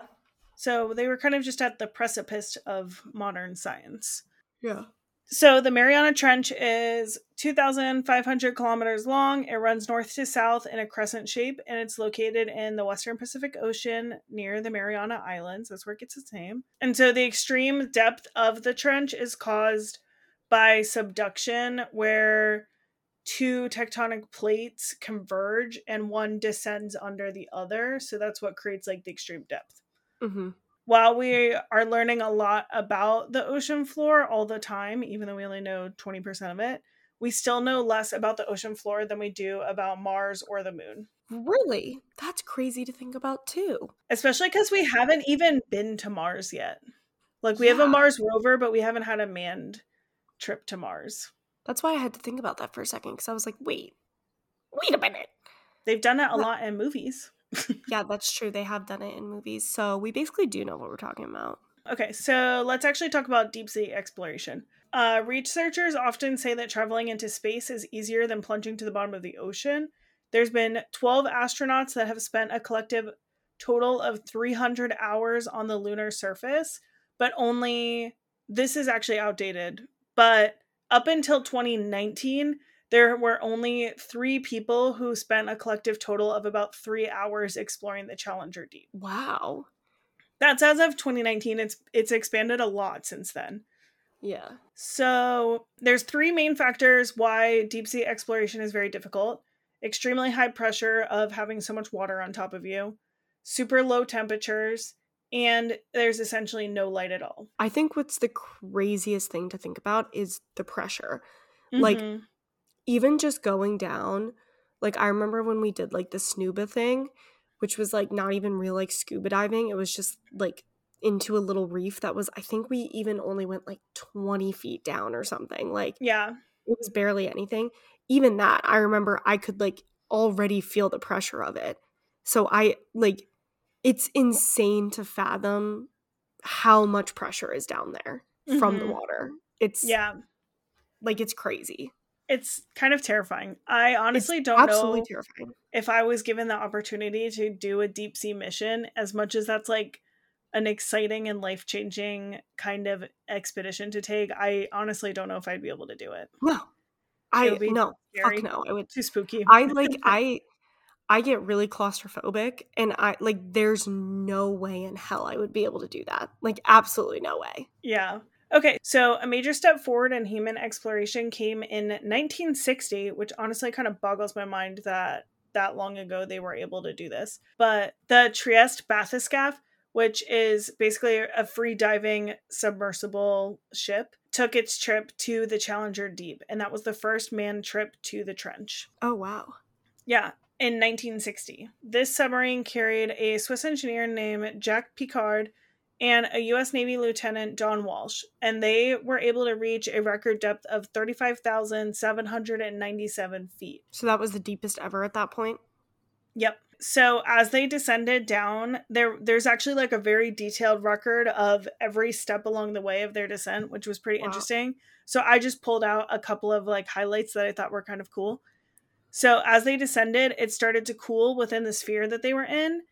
So they were kind of just at the precipice of modern science. Yeah. So the Mariana Trench is 2,500 kilometers long. It runs north to south in a crescent shape, and it's located in the western Pacific Ocean near the Mariana Islands. That's where it gets its name. And so the extreme depth of the trench is caused by subduction, where two tectonic plates converge and one descends under the other. So that's what creates like the extreme depth Mm-hmm. While we are learning a lot about the ocean floor all the time, even though we only know 20% of it, we still know less about the ocean floor than we do about Mars or the moon. Really? That's crazy to think about, too. Especially because we haven't even been to Mars yet. Like, we have a Mars rover, but we haven't had a manned trip to Mars. That's why I had to think about that for a second because I was like, wait, wait a minute. They've done it a Yeah. lot in movies. yeah, that's true. They have done it in movies. So we basically do know what we're talking about. Okay, so let's actually talk about deep sea exploration. Uh, researchers often say that traveling into space is easier than plunging to the bottom of the ocean. There's been 12 astronauts that have spent a collective total of 300 hours on the lunar surface, but only this is actually outdated. But up until 2019, there were only three people who spent a collective total of about three hours exploring the Challenger Deep. Wow. That's as of 2019. It's it's expanded a lot since then. Yeah. So there's three main factors why deep sea exploration is very difficult. Extremely high pressure of having so much water on top of you, super low temperatures, and there's essentially no light at all. I think what's the craziest thing to think about is the pressure. Mm-hmm. Like even just going down, like I remember when we did like the snuba thing, which was like not even real like scuba diving. It was just like into a little reef that was I think we even only went like 20 feet down or something. Like yeah. It was barely anything. Even that, I remember I could like already feel the pressure of it. So I like it's insane to fathom how much pressure is down there mm-hmm. from the mm-hmm. water. It's yeah. Like it's crazy. It's kind of terrifying. I honestly it's don't absolutely know terrifying. if I was given the opportunity to do a deep sea mission, as much as that's like an exciting and life changing kind of expedition to take. I honestly don't know if I'd be able to do it. No, I no, scary. fuck no. I would too spooky. I like I I get really claustrophobic, and I like there's no way in hell I would be able to do that. Like absolutely no way. Yeah. Okay, so a major step forward in human exploration came in 1960, which honestly kind of boggles my mind that that long ago they were able to do this. But the Trieste bathyscaphe which is basically a free diving submersible ship, took its trip to the Challenger Deep. And that was the first manned trip to the trench. Oh, wow. Yeah, in 1960. This submarine carried a Swiss engineer named Jacques Piccard and a U.S. Navy Lieutenant John Walsh, and they were able to reach a record depth of 35,797 feet. So that was the deepest ever at that point? Yep so as they descended down there there's actually like a very detailed record of every step along the way of their descent which was pretty wow. interesting so i just pulled out a couple of like highlights that i thought were kind of cool so as they descended it started to cool within the sphere that they were in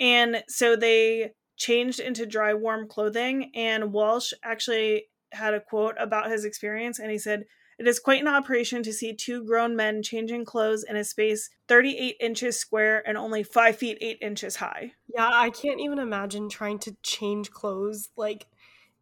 and so they changed into dry warm clothing and walsh actually had a quote about his experience and he said it is quite an operation to see two grown men changing clothes in a space 38 inches square and only 5 feet 8 inches high. Yeah, I can't even imagine trying to change clothes like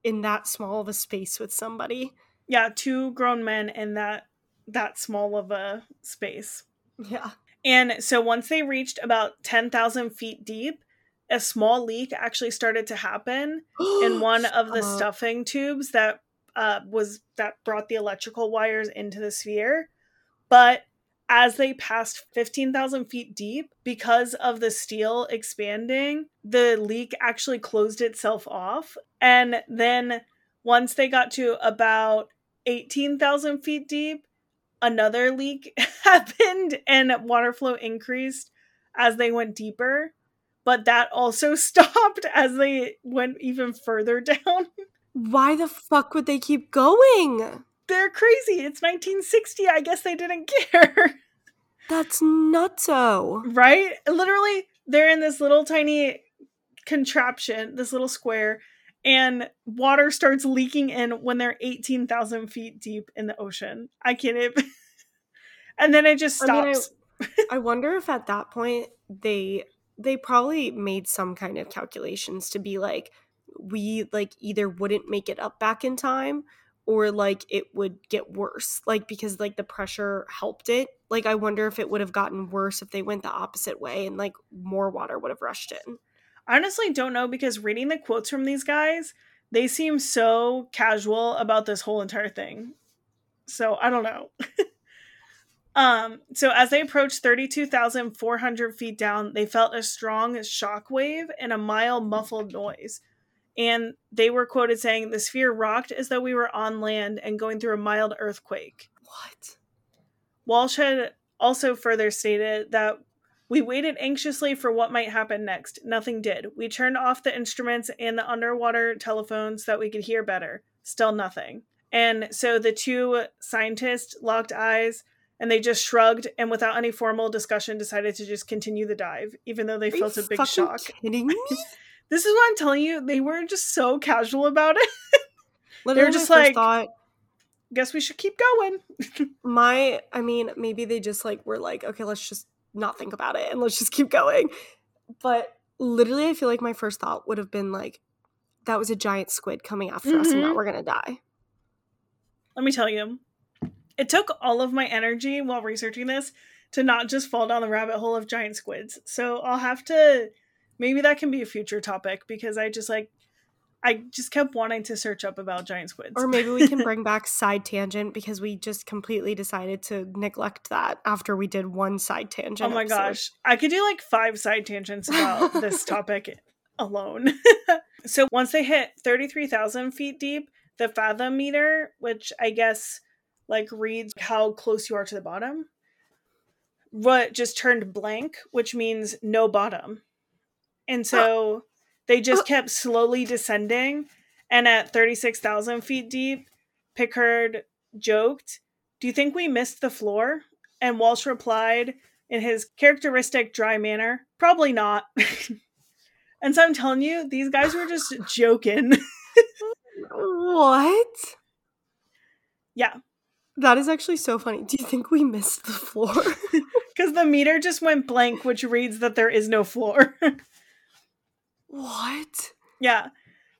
in that small of a space with somebody. Yeah, two grown men in that that small of a space. Yeah. And so once they reached about 10,000 feet deep, a small leak actually started to happen in one of the stuffing tubes that uh, was that brought the electrical wires into the sphere. But as they passed 15,000 feet deep, because of the steel expanding, the leak actually closed itself off. And then once they got to about 18,000 feet deep, another leak happened and water flow increased as they went deeper. But that also stopped as they went even further down. Why the fuck would they keep going? They're crazy. It's 1960. I guess they didn't care. That's nutso. Right? Literally, they're in this little tiny contraption, this little square, and water starts leaking in when they're 18,000 feet deep in the ocean. I can't even. and then it just stops. I, mean, I, I wonder if at that point they they probably made some kind of calculations to be like we like either wouldn't make it up back in time or like it would get worse like because like the pressure helped it. Like i wonder if it would have gotten worse if they went the opposite way and like more water would have rushed in. Honestly don't know because reading the quotes from these guys they seem so casual about this whole entire thing. So i don't know um so as they approached 32400 feet down they felt a strong shock wave and a mild muffled noise and they were quoted saying the sphere rocked as though we were on land and going through a mild earthquake. What? Walsh had also further stated that We waited anxiously for what might happen next. Nothing did. We turned off the instruments and the underwater telephones so that we could hear better. Still nothing. And so the two scientists locked eyes and they just shrugged and without any formal discussion decided to just continue the dive, even though they Are felt a big shock. Kidding me? This is what I'm telling you. They were just so casual about it. Literally, just my first like- thought. Guess we should keep going. My, I mean, maybe they just like were like, okay, let's just not think about it and let's just keep going. But literally, I feel like my first thought would have been like, that was a giant squid coming after us, and now Mhm. we're gonna die. Let me tell you, it took all of my energy while researching this to not just fall down the rabbit hole of giant squids. So I'll have to maybe that can be a future topic because I just like I just kept wanting to search up about giant squids. Or maybe we can bring back side tangent because we just completely decided to neglect that after we did one side tangent. oh my episode. gosh, I could do like five side tangents about this topic alone. so once they hit 33,000 feet deep, the fathom meter, which I guess like reads how close you are to the bottom, what just turned blank, which means no bottom. And so they just kept slowly descending. And at 36,000 feet deep, Piccard joked, Do you think we missed the floor? And Walsh replied in his characteristic dry manner, Probably not. and so I'm telling you, these guys were just joking. What? yeah, That is actually so funny. Do you think we missed the floor? because the meter just went blank, which reads that there is no floor. what? Yeah.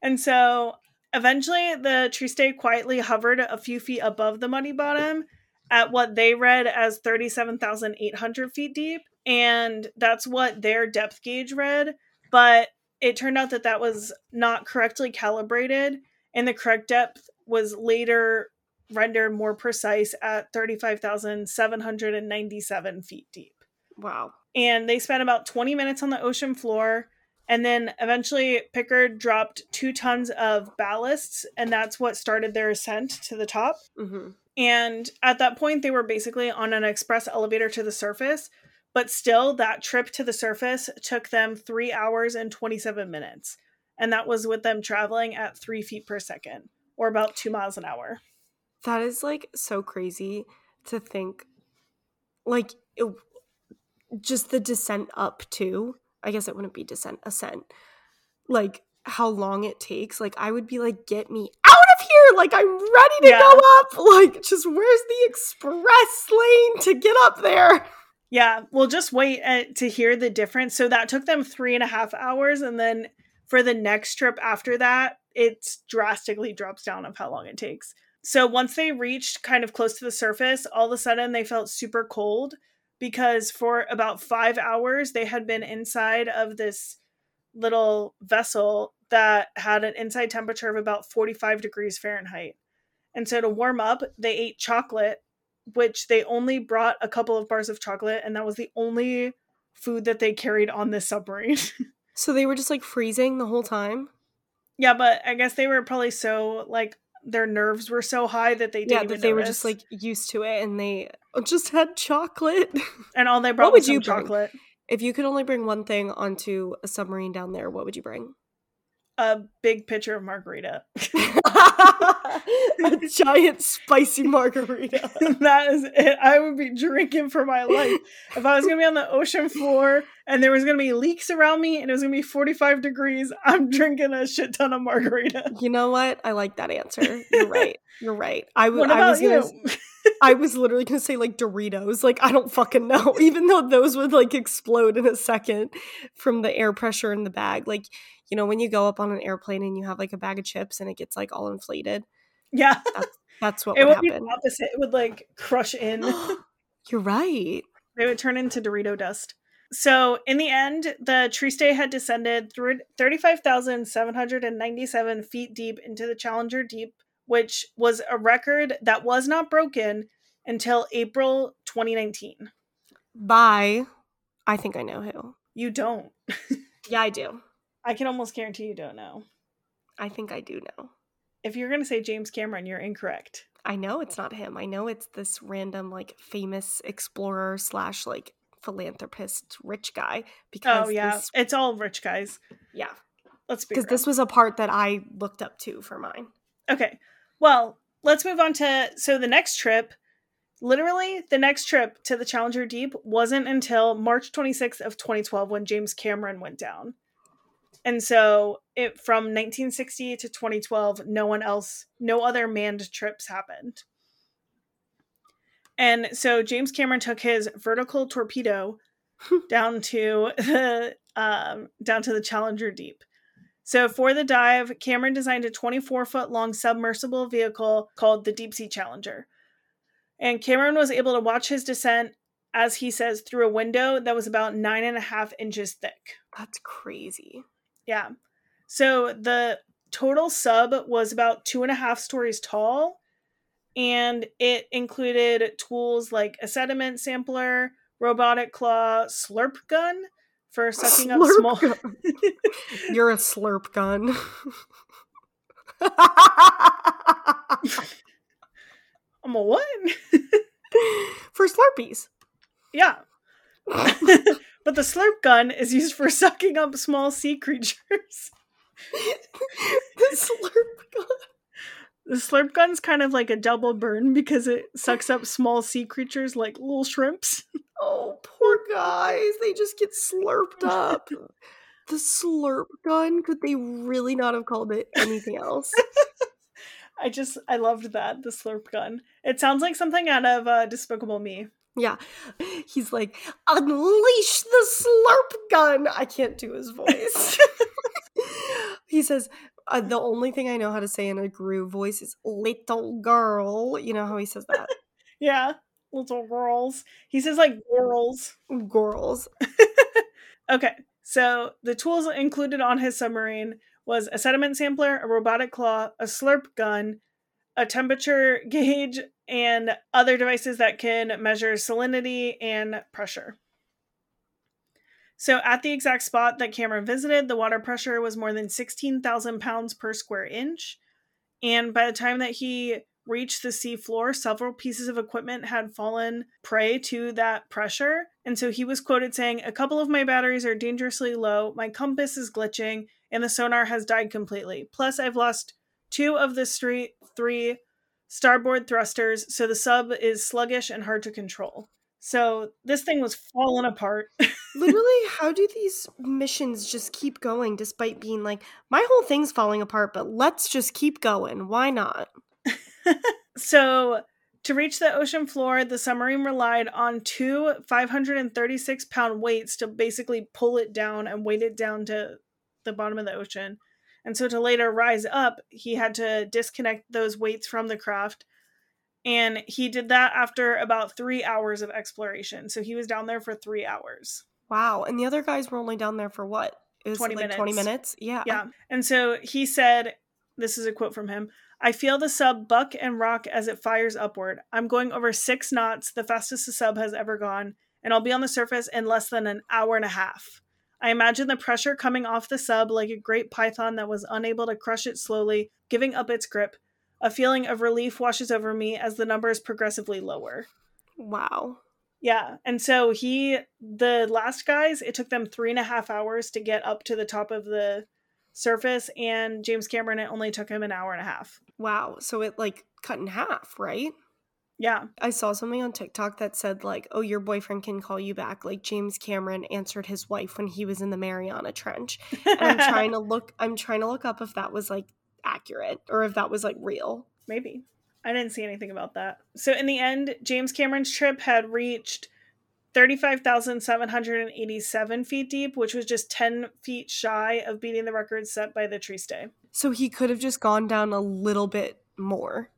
And so eventually the Trieste quietly hovered a few feet above the muddy bottom at what they read as 37,800 feet deep. And that's what their depth gauge read. But it turned out that that was not correctly calibrated. And the correct depth was later rendered more precise at 35,797 feet deep. Wow. and they spent about 20 minutes on the ocean floor and then eventually Piccard dropped two tons of ballasts and that's what started their ascent to the top. Hmm and at that point they were basically on an express elevator to the surface but still that trip to the surface took them three hours and 27 minutes and that was with them traveling at three feet per second or about two miles an hour That is like so crazy to think. Like, it, just the descent up to. I guess it wouldn't be descent, ascent. Like, how long it takes. Like, I would be like, get me out of here. Like, I'm ready to Yeah. go up. Like, just where's the express lane to get up there? Yeah, we'll just wait uh, to hear the difference. So that took them three and a half hours, and then for the next trip after that, it drastically drops down of how long it takes. So once they reached kind of close to the surface, all of a sudden they felt super cold because for about five hours they had been inside of this little vessel that had an inside temperature of about 45 degrees Fahrenheit. And so to warm up, they ate chocolate which they only brought a couple of bars of chocolate, and that was the only food that they carried on this submarine. So they were just like freezing the whole time. yeah, but I guess they were probably so like their nerves were so high that they didn't yeah, that they were just like used to it and they just had chocolate. and all they brought would was some you bring? chocolate, if you could only bring one thing onto a submarine down there, what would you bring? A big pitcher of margarita. a giant spicy margarita. that is it. I would be drinking for my life if I was gonna be on the ocean floor and there was gonna be leaks around me and it was gonna be forty five degrees. I'm drinking a shit ton of margarita. You know what? I like that answer. You're right. You're right. I, w- What I was gonna I was literally gonna say like Doritos. Like I don't fucking know. Even though those would like explode in a second from the air pressure in the bag. Like you know when you go up on an airplane and you have like a bag of chips and it gets like all inflated. yeah. That's what It would would be happen. the opposite. It would like crush in. You're right. they would turn into Dorito dust. So in the end, the Trieste had descended through 35,797 feet deep into the Challenger Deep, which was a record that was not broken until April 2019. Bye. I think I know who. You don't. Yeah, I do. I can almost guarantee you don't know. I think I do know. If you're going to say James Cameron, you're incorrect. I know it's not him. I know it's this random like famous explorer slash like philanthropist rich guy because Oh yeah, this, it's all rich guys. yeah Let's be because this was a part that I looked up to for mine. Okay. Well, let's move on to so the next trip. Literally, the next trip to the Challenger Deep wasn't until March 26th of 2012 when James Cameron went down. And so, it from 1960 to 2012, no one else, no other manned trips happened. And so James Cameron took his vertical torpedo down to the um, down to the Challenger Deep. So for the dive, Cameron designed a 24 foot long submersible vehicle called the Deep Sea Challenger. And Cameron was able to watch his descent, as he says, through a window that was about nine and a half inches thick. That's crazy. Yeah. So the total sub was about two and a half stories tall, and it included tools like a sediment sampler, robotic claw, slurp gun for sucking up small. gun. You're a slurp gun. I'm a what? for Slurpees. yeah. but the slurp gun is used for sucking up small sea creatures. the slurp gun. The slurp gun's kind of like a double burn because it sucks up small sea creatures like little shrimps. Oh, poor guys. They just get slurped up. The slurp gun. Could they really not have called it anything else? I just I loved that the slurp gun. It sounds like something out of uh, Despicable Me. Yeah. He's like, unleash the slurp gun. I can't do his voice. he says, uh, the only thing I know how to say in a Gru voice is little girl. You know how he says that? Yeah, little girls. He says like girls. Girls. Okay, so the tools included on his submarine was a sediment sampler, a robotic claw, a slurp gun, a temperature gauge, and other devices that can measure salinity and pressure. So, at the exact spot that Cameron visited, the water pressure was more than 16,000 pounds per square inch. And by the time that he reached the sea floor, several pieces of equipment had fallen prey to that pressure. And so he was quoted saying, A couple of my batteries are dangerously low, my compass is glitching, and the sonar has died completely. Plus, I've lost two of the street three starboard thrusters, so the sub is sluggish and hard to control. So this thing was falling apart. Literally, how do these missions just keep going despite being like, my whole thing's falling apart, but let's just keep going? Why not? so to reach the ocean floor, the submarine relied on two 536 pound weights to basically pull it down and weight it down to the bottom of the ocean. And so to later rise up, he had to disconnect those weights from the craft. And he did that after about three hours of exploration. So he was down there for three hours. Wow. And the other guys were only down there for what? It was 20 like 20 minutes. minutes? Yeah. Yeah. And so he said, this is a quote from him I feel the sub buck and rock as it fires upward. I'm going over six knots, the fastest the sub has ever gone, and I'll be on the surface in less than an hour and a half. I imagine the pressure coming off the sub like a great python that was unable to crush it slowly, giving up its grip. A feeling of relief washes over me as the numbers progressively lower. Wow. Yeah. And so he, the last guys, it took them three and a half hours to get up to the top of the surface, and James Cameron, it only took him an hour and a half. Wow. So it like cut in half, right? Yeah. I saw something on TikTok that said like, "Oh, your boyfriend can call you back." Like James Cameron answered his wife when he was in the Mariana Trench. And I'm trying to look I'm trying to look up if that was like accurate or if that was like real. Maybe. I didn't see anything about that. So in the end, James Cameron's trip had reached 35,787 feet deep, which was just 10 feet shy of beating the record set by the Trieste. So he could have just gone down a little bit more.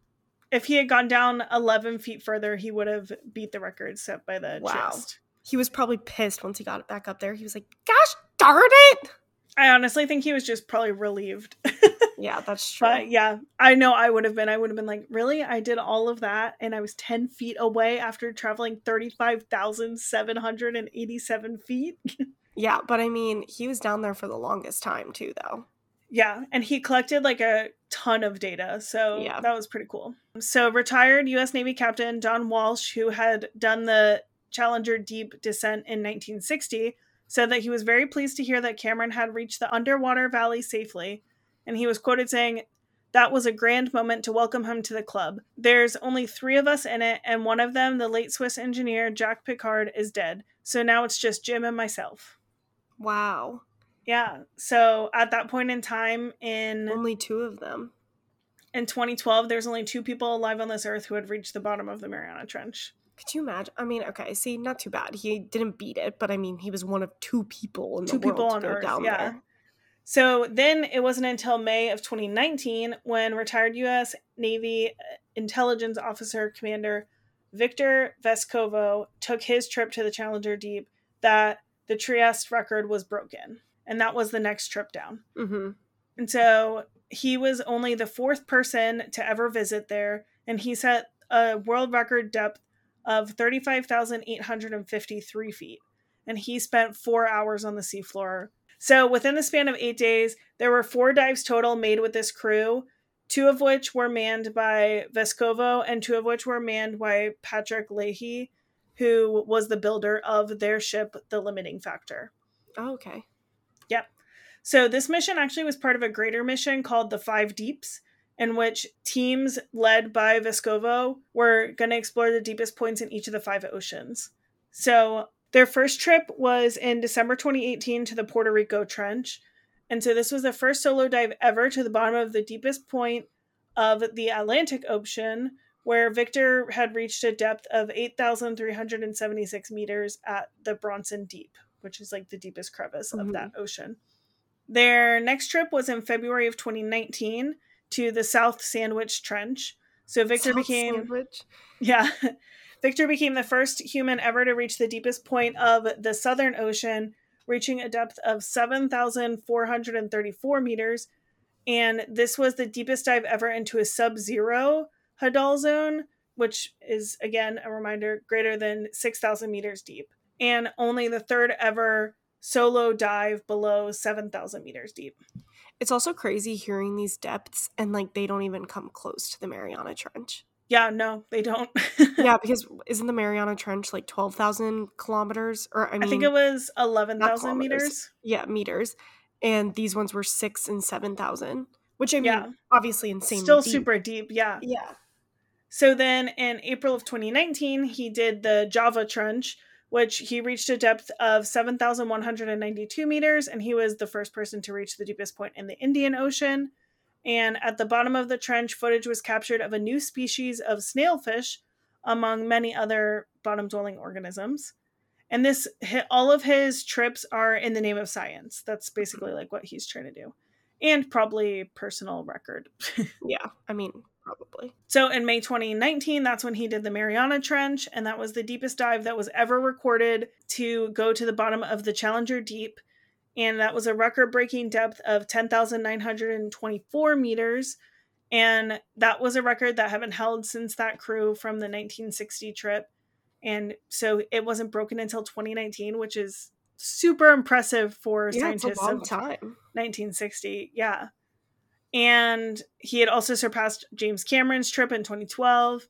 If he had gone down 11 feet further, he would have beat the record set by the Wow. Trieste. He was probably pissed once he got it back up there. He was like, "Gosh darn it!" I honestly think he was just probably relieved. Yeah, that's true. But yeah, I know I would have been. I would have been like, really? I did all of that and I was 10 feet away after traveling 35,787 feet. yeah, but I mean, he was down there for the longest time too, though. Yeah, and he collected like a ton of data. So Yeah. that was pretty cool. So retired US Navy Captain Don Walsh, who had done the Challenger Deep descent in 1960, said that he was very pleased to hear that Cameron had reached the underwater valley safely, and he was quoted saying, that was a grand moment to welcome him to the club. There's only three of us in it, and one of them, the late Swiss engineer Jacques Piccard, is dead. So now it's just Jim and myself. Wow. Yeah. So at that point in time, in Only two of them. in 2012, there's only two people alive on this earth who had reached the bottom of the Mariana Trench. Could you imagine? I mean, okay, see, not too bad. He didn't beat it, but I mean, he was one of two people in Two the world people to on go Earth. down Yeah. there. So then it wasn't until May of 2019 when retired U.S. Navy uh, intelligence officer commander Victor Vescovo took his trip to the Challenger Deep that the Trieste record was broken. And that was the next trip down. Mm-hmm. And so he was only the fourth person to ever visit there. And he set a world record depth of 35,853 feet. And he spent four hours on the seafloor. So within the span of eight days, there were four dives total made with this crew, two of which were manned by Vescovo and two of which were manned by Patrick Lahey, who was the builder of their ship, the Limiting Factor. Oh, okay. So this mission actually was part of a greater mission called the Five Deeps, in which teams led by Vescovo were going to explore the deepest points in each of the five oceans. So their first trip was in December 2018 to the Puerto Rico Trench. And so this was the first solo dive ever to the bottom of the deepest point of the Atlantic Ocean, where Victor had reached a depth of 8,376 meters at the Brownson Deep, which is like the deepest crevice of Mhm. that ocean. Their next trip was in February of 2019 to the South Sandwich Trench. So Victor South became Sandwich. yeah. Victor became the first human ever to reach the deepest point of the Southern Ocean, reaching a depth of 7,434 meters. And this was the deepest dive ever into a sub zero Hadal zone, which is, again, a reminder, greater than 6,000 meters deep. And only the third ever solo dive below 7,000 meters deep. It's also crazy hearing these depths and like they don't even come close to the Mariana Trench. Yeah, no, they don't. yeah, because isn't the Mariana Trench like 12,000 kilometers? Or I I, think it was 11,000 kilometers. meters. yeah, meters. And these ones were six and 7,000, which I mean, Yeah. obviously insane. Still super deep, yeah. Yeah. So then in April of 2019, he did the Java Trench, which he reached a depth of 7,192 meters, and he was the first person to reach the deepest point in the Indian Ocean. And at the bottom of the trench, footage was captured of a new species of snailfish, among many other bottom dwelling organisms. And this, hi- all of his trips are in the name of science. That's basically like what he's trying to do, and probably personal record. Yeah. I mean, probably. So in May 2019, that's when he did the Mariana Trench, and that was the deepest dive that was ever recorded to go to the bottom of the Challenger Deep. And that was a record breaking depth of 10,924 meters. And that was a record that had been held since that crew from the 1960 trip. And so it wasn't broken until 2019, which is super impressive for Yeah, it's a scientists long time. 1960. Yeah. And he had also surpassed James Cameron's trip in 2012.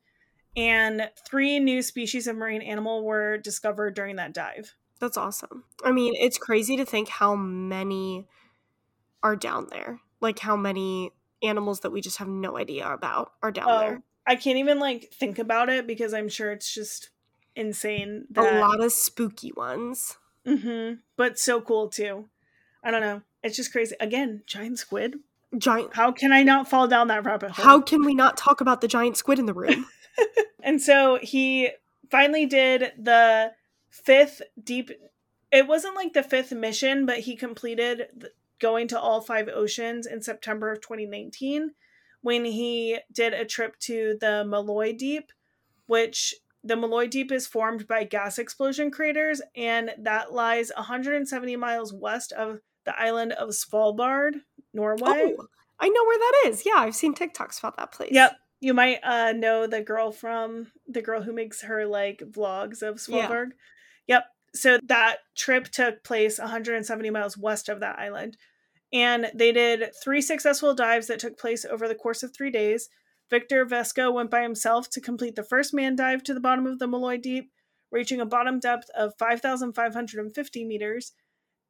And three new species of marine animal were discovered during that dive. That's awesome. I mean, it's crazy to think how many are down there. Like how many animals that we just have no idea about are down Oh, there. I can't even like think about it because I'm sure it's just insane. A lot of spooky ones. hmm But so cool too. I don't know. It's just crazy. Again, giant squid. Giant. How can I not fall down that rabbit hole? How can we not talk about the giant squid in the room? And so he finally did the fifth deep. It wasn't like the fifth mission, but he completed going to all five oceans in September of 2019 when he did a trip to the Molloy Deep, which the Molloy Deep is formed by gas explosion craters, and that lies 170 miles west of the island of Svalbard, Norway. oh, I know where that is. Yeah, I've seen TikToks about that place. Yep. You might uh, know the girl from the girl who makes her like vlogs of Yeah. Svalbard. Yep. So that trip took place 170 miles west of that island. And they did three successful dives that took place over the course of three days. Victor Vesco went by himself to complete the first man dive to the bottom of the Molloy Deep, reaching a bottom depth of 5,550 meters.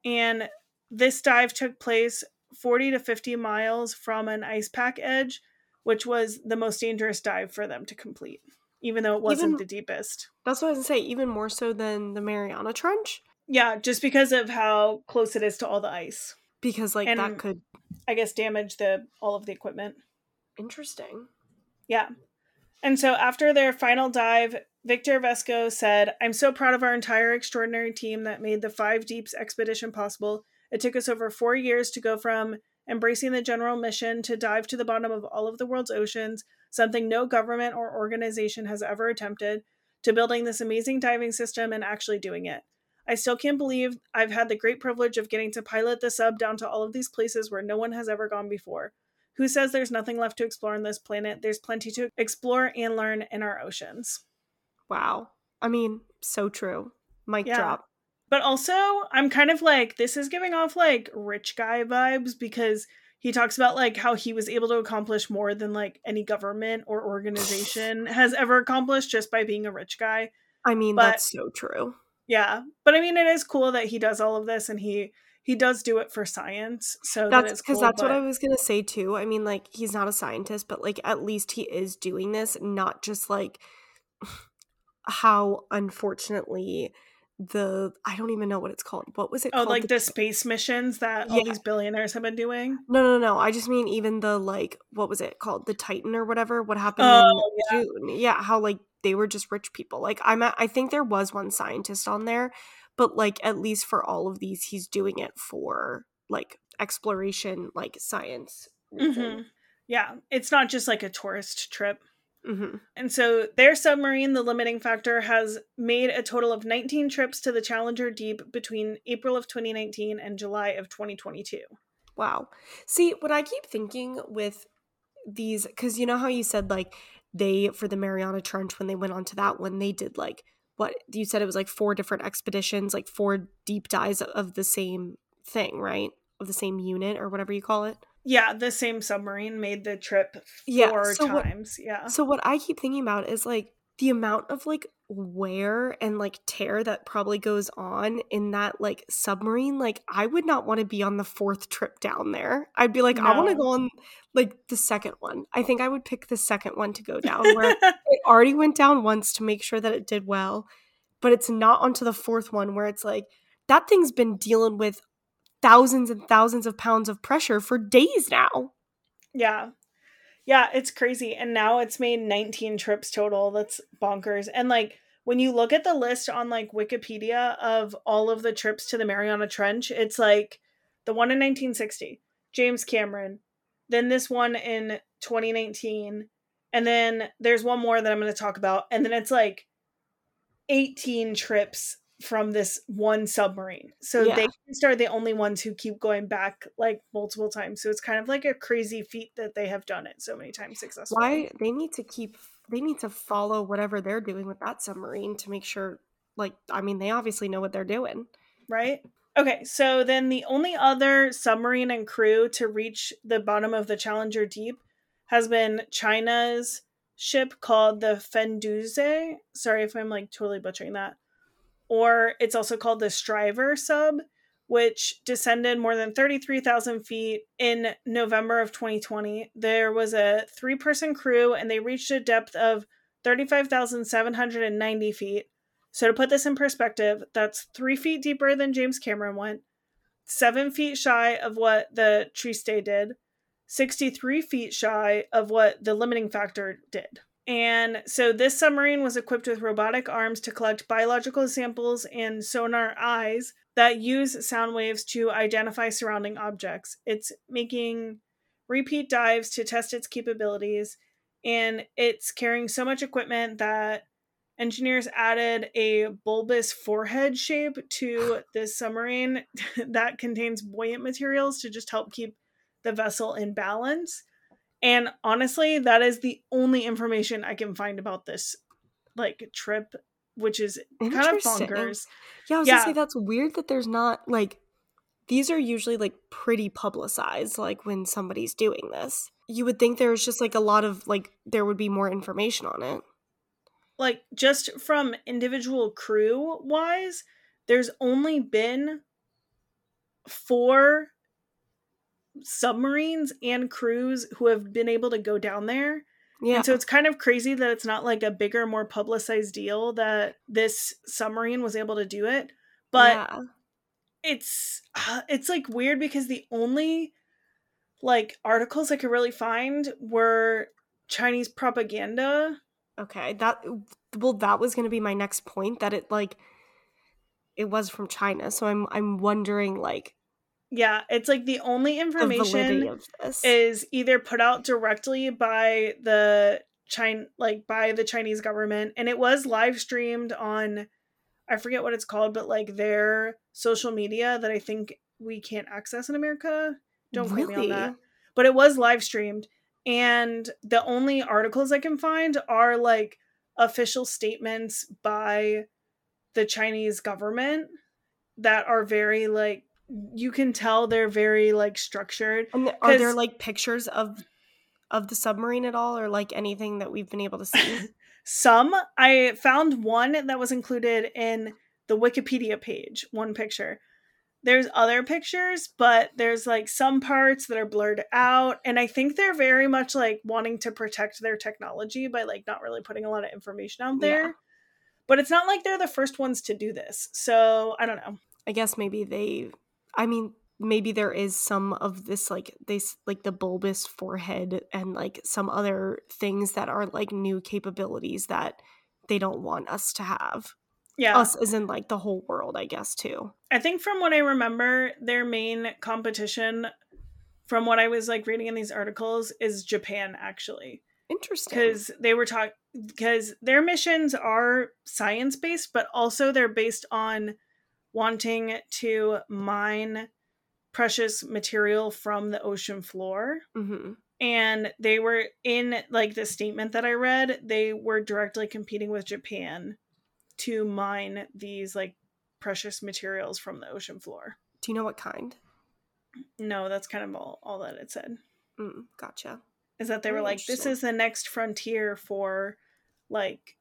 And this dive took place 40 to 50 miles from an ice pack edge, which was the most dangerous dive for them to complete, even though it wasn't Even- the deepest. That's what I was gonna say. Even more so than the Mariana Trench, Yeah, just because of how close it is to all the ice. because like that could I guess damage the all of the equipment. interesting. Yeah. And so after their final dive, Victor Vesco said, I'm so proud of our entire extraordinary team that made the Five Deeps expedition possible. It took us over four years to go from embracing the general mission to dive to the bottom of all of the world's oceans, something no government or organization has ever attempted, to building this amazing diving system and actually doing it. I still can't believe I've had the great privilege of getting to pilot the sub down to all of these places where no one has ever gone before. Who says there's nothing left to explore on this planet? There's plenty to explore and learn in our oceans. Wow. I mean, so true. Mic Yeah. drop. But also, I'm kind of like, this is giving off like rich guy vibes because he talks about like how he was able to accomplish more than like any government or organization has ever accomplished just by being a rich guy. I mean, But- that's so true. Yeah. But I mean, it is cool that he does all of this and he he does do it for science. So That's because cool, that's what I was gonna say too. I mean, like he's not a scientist, but like at least he is doing this, not just like how unfortunately the I don't even know what it's called. What was it Oh, called? like the space missions that all these billionaires have been doing. No, no, no. I just mean even the like what was it called? The Titan or whatever. What happened Oh, in June? Yeah, how like they were just rich people. Like I'm at, I think there was one scientist on there, but like at least for all of these he's doing it for like exploration like science. Mhm. Yeah. It's not just like a tourist trip. Mhm. And so their submarine, the limiting factor, has made a total of 19 trips to the Challenger Deep between April of 2019 and July of 2022. Wow. See, what I keep thinking with these, because you know how you said like they, for the Mariana Trench, when they went onto that one, they did like what you said it was like four different expeditions, like four deep dives of the same thing, right? Of the same unit or whatever you call it. Yeah, the same submarine made the trip Yeah, four so what- times. yeah. So, what I keep thinking about is like the amount of like wear and like tear that probably goes on in that like submarine. Like, I would not want to be on the fourth trip down there. I'd be like, I want to go on like the second one. I think I would pick the second one to go down where it already went down once to make sure that it did well, but it's not onto the fourth one where it's like that thing's been dealing with thousands and thousands of pounds of pressure for days now. yeah. Yeah, it's crazy. And now it's made 19 trips total. That's bonkers. And like when you look at the list on like Wikipedia of all of the trips to the Mariana Trench, it's like the one in 1960, James Cameron, then this one in 2019, and then there's one more that I'm going to talk about, and then it's like 18 trips from this one submarine. So Yeah. they are the only ones who keep going back like multiple times. So it's kind of like a crazy feat that they have done it so many times successfully. Why they need to keep they need to follow whatever they're doing with that submarine to make sure like I mean they obviously know what they're doing. right? Okay, so then the only other submarine and crew to reach the bottom of the Challenger Deep has been China's ship called the Fenduze. Sorry if I'm like totally butchering that. Or it's also called the Striver sub, which descended more than 33,000 feet in November of 2020. There was a three person crew and they reached a depth of 35,790 feet. So, to put this in perspective, that's three feet deeper than James Cameron went, seven feet shy of what the Trieste did, 63 feet shy of what the limiting factor did. And so, this submarine was equipped with robotic arms to collect biological samples and sonar eyes that use sound waves to identify surrounding objects. It's making repeat dives to test its capabilities, and it's carrying so much equipment that engineers added a bulbous forehead shape to this submarine that contains buoyant materials to just help keep the vessel in balance. And honestly, that is the only information I can find about this like trip, which is kind of bonkers. Yeah, I was Yeah. gonna say that's weird that there's not like these are usually like pretty publicized like when somebody's doing this. You would think there's just like a lot of like there would be more information on it. like just from individual crew wise, there's only been four submarines and crews who have been able to go down there. Yeah. And so it's kind of crazy that it's not like a bigger, more publicized deal that this submarine was able to do it. But yeah. it's uh, it's like weird because the only like articles I could really find were Chinese propaganda. Okay, that well, that was going to be my next point. That it like it was from China, so I'm I'm wondering like Yeah, it's like the only information this. is either put out directly by the China like by the Chinese government and it was live streamed on I forget what it's called, but like their social media that I think we can't access in America. Don't quote me on that. But it was live streamed and the only articles i can find are like official statements by the chinese government that are very like you can tell they're very like structured And th- are there like pictures of of the submarine at all, or like anything that we've been able to see? some i found one that was included in the wikipedia page one picture there's other pictures but there's like some parts that are blurred out and i think they're very much like wanting to protect their technology by like not really putting a lot of information out there Yeah. but it's not like they're the first ones to do this so i don't know I guess maybe they. I mean, maybe there is some of this like this like the bulbous forehead and like some other things that are like new capabilities that they don't want us to have. yeah Us as in like the whole world, I guess too. I think from what I remember, their main competition, from what I was like reading in these articles, is Japan actually, Interesting. because they were talking because their missions are science based, but also they're based on wanting to mine precious material from the ocean floor. hmm And they were in like the statement that I read, they were directly competing with Japan to mine these like precious materials from the ocean floor. Do you know what kind? No, that's kind of all, all that it said. Mm, gotcha. Is that they Very were like, this is the next frontier for like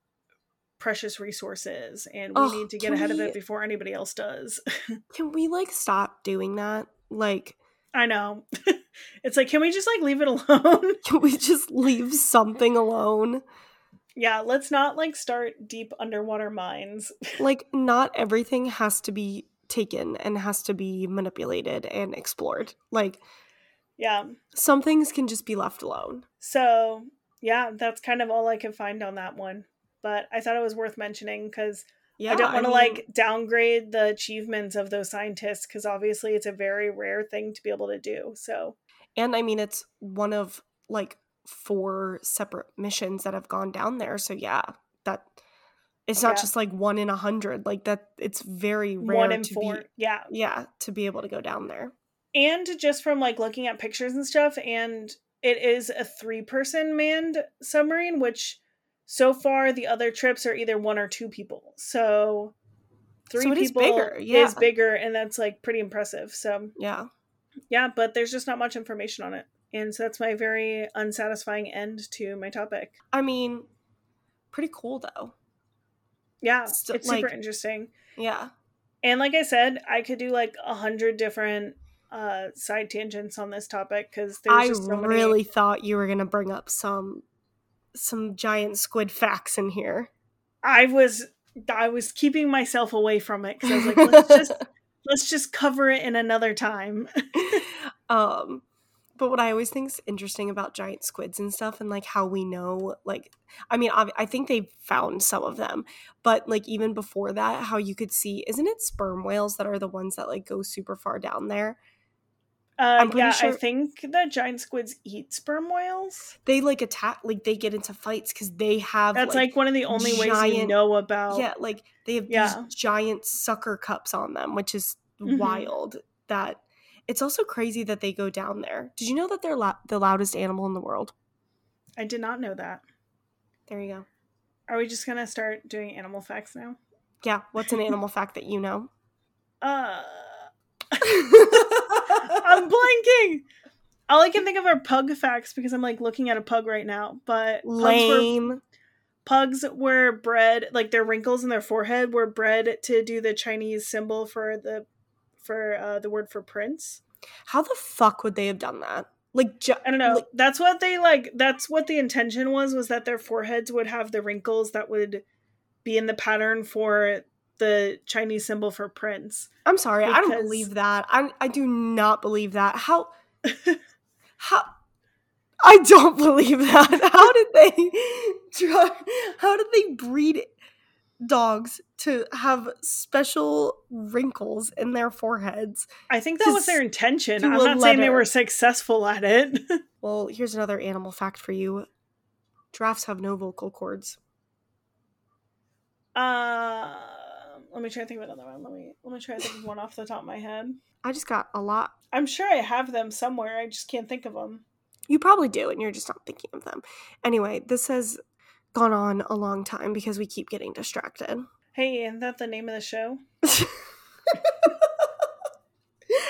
precious resources, and we Oh, need to get can ahead of it before anybody else does. Can we like stop doing that? Like, I know. it's like, can we just like leave it alone? can we just leave something alone? yeah, let's not like start deep underwater mines. Like, not everything has to be taken and has to be manipulated and explored. Like, yeah. some things can just be left alone. So, yeah, that's kind of all I could find on that one. But I thought it was worth mentioning because Yeah, I don't want to mean, like downgrade the achievements of those scientists because obviously it's a very rare thing to be able to do. So, and I mean, it's one of like four separate missions that have gone down there. So yeah, that it's not Yeah. just like one in a hundred. Like that, it's very rare one in to four. be Yeah. yeah to be able to go down there. And just from like looking at pictures and stuff, and it is a three person manned submarine, which so far the other trips are either one or two people. So, three So it is people bigger, is bigger, and that's like pretty impressive. So, Yeah, yeah, but there's just not much information on it. And so that's my very unsatisfying end to my topic. I mean, pretty cool though. Yeah, Still, it's super interesting. Yeah, And like I said, I could do like a hundred different uh side tangents on this topic because there's I just so many- really thought you were gonna bring up some some giant squid facts in here. I was I was keeping myself away from it because I was like, let's just let's just cover it in another time. um but what i always think is interesting about giant squids and stuff and like how we know like i mean i think they found some of them but like even before that how you could see isn't it sperm whales that are the ones that like go super far down there Uh, I'm pretty yeah, I think that giant squids eat sperm whales. they like attack like they get into fights because they have That's like, one of the only ways you know about. yeah like they have Yeah. these giant sucker cups on them which is Mhm. wild that it's also crazy that they go down there did you know that they're the loudest animal in the world I did not know that. there you go Are we just gonna start doing animal facts now? yeah what's an animal fact that you know Uh, I'm blanking. All I can think of are pug facts because I'm like looking at a pug right now. But pugs were lame pugs were bred like their wrinkles in their forehead were bred to do the Chinese symbol for the for uh, the word for prince. How the fuck would they have done that? Like ju- I don't know. like- that's what they like. That's what the intention was. Was that their foreheads would have the wrinkles that would be in the pattern for the Chinese symbol for prince. I'm sorry, I don't believe that. I I do not believe that. How how I don't believe that. How did they try how did they breed dogs to have special wrinkles in their foreheads? I think that was their intention. I'm not saying they were successful at it. Well, here's another animal fact for you. Giraffes have no vocal cords. uh, let me try to think of another one. Let me let me try to think of one off the top of my head. I just got a lot. I'm sure I have them somewhere. I just can't think of them. You probably do, and you're just not thinking of them. Anyway, this has gone on a long time because we keep getting distracted. Hey, isn't that the name of the show?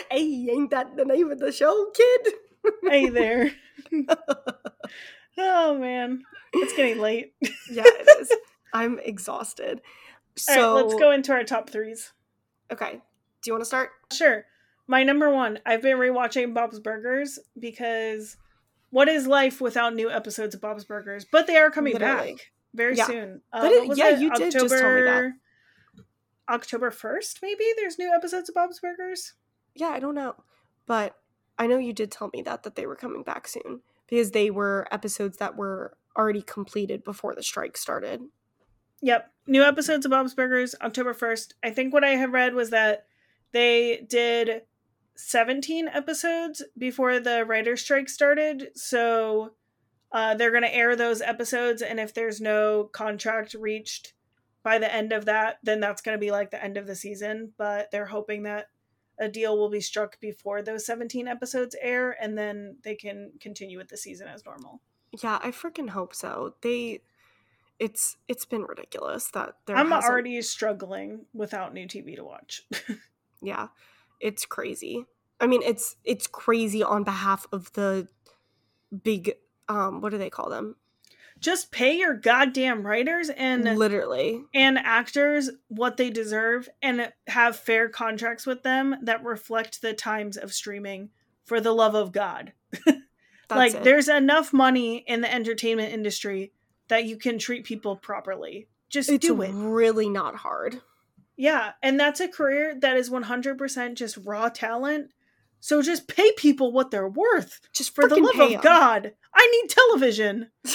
hey, ain't that the name of the show, kid? Hey there. oh man, it's getting late. yeah, it is. I'm exhausted. So All right, let's go into our top threes. Okay. Do you want to start? Sure. My number one, I've been rewatching Bob's Burgers because what is life without new episodes of Bob's Burgers? But they are coming Literally. back very Yeah. soon. Uh, yeah, you did just tell me that. October 1st, maybe? There's new episodes of Bob's Burgers? Yeah, I don't know. But I know you did tell me that that they were coming back soon because they were episodes that were already completed before the strike started. Yep. New episodes of Bob's Burgers, October 1st. I think what I had read was that they did 17 episodes before the writer's strike started. So uh, they're going to air those episodes. And if there's no contract reached by the end of that, then that's going to be like the end of the season. But they're hoping that a deal will be struck before those 17 episodes air and then they can continue with the season as normal. Yeah, I freaking hope so. They it's it's been ridiculous that there I'm hasn't- already struggling without new TV to watch. yeah it's crazy i mean it's it's crazy on behalf of the big um what do they call them just pay your goddamn writers and literally and actors what they deserve and have fair contracts with them that reflect the times of streaming for the love of god like it. there's enough money in the entertainment industry that you can treat people properly. Just it's do it. really not hard. Yeah and that's a career that is 100% just raw talent. So just pay people what they're worth just for the love of of 'em. god. I need television.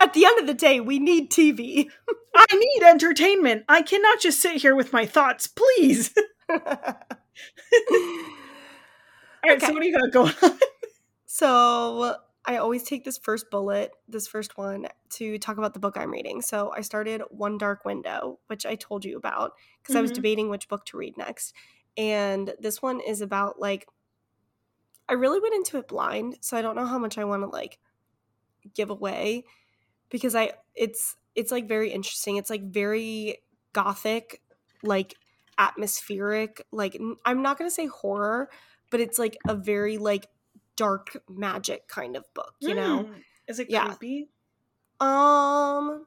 At the end of the day we need tv i need entertainment. I cannot just sit here with my thoughts please. All right, Okay. so what do you got going on? So I always take this first bullet, this first one, to talk about the book I'm reading. So I started One Dark Window, which I told you about because I was Mhm. debating which book to read next. And this one is about like I really went into it blind, so I don't know how much I want to like give away because I it's it's like very interesting. It's like very gothic, like atmospheric, like I'm not going to say horror, but it's like a very like dark magic kind of book, you know. Mm. Is it Yeah. creepy? Um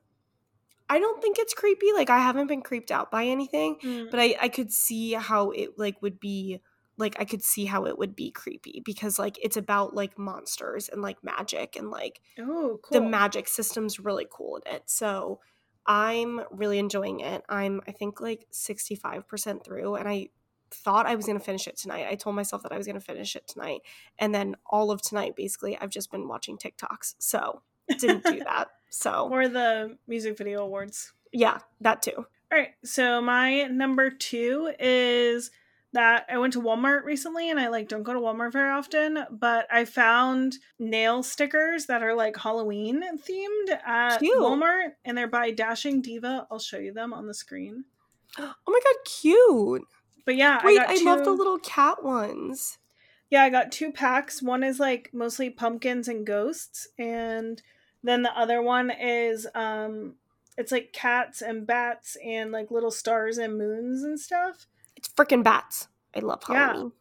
I don't think it's creepy. Like I haven't been creeped out by anything, Mm. but I I could see how it like would be like I could see how it would be creepy because like it's about like monsters and like magic and like Oh, cool. the magic system's really cool in it. So I'm really enjoying it. I'm I think like 65% through and I thought I was going to finish it tonight. I told myself that I was going to finish it tonight. And then all of tonight basically I've just been watching TikToks. So didn't do that. So Or the music video awards. yeah, that too. All right, so my number two is that I went to Walmart recently and I like don't go to Walmart very often, but I found nail stickers that are like Halloween themed at Cute. Walmart and they're by Dashing Diva. I'll show you them on the screen. Oh my god, cute. But yeah, Wait, I I, got love the little cat ones. Yeah, I got two packs. One is like mostly pumpkins and ghosts, and then the other one is um it's like cats and bats and like little stars and moons and stuff. It's freaking bats. I love Yeah. Halloween.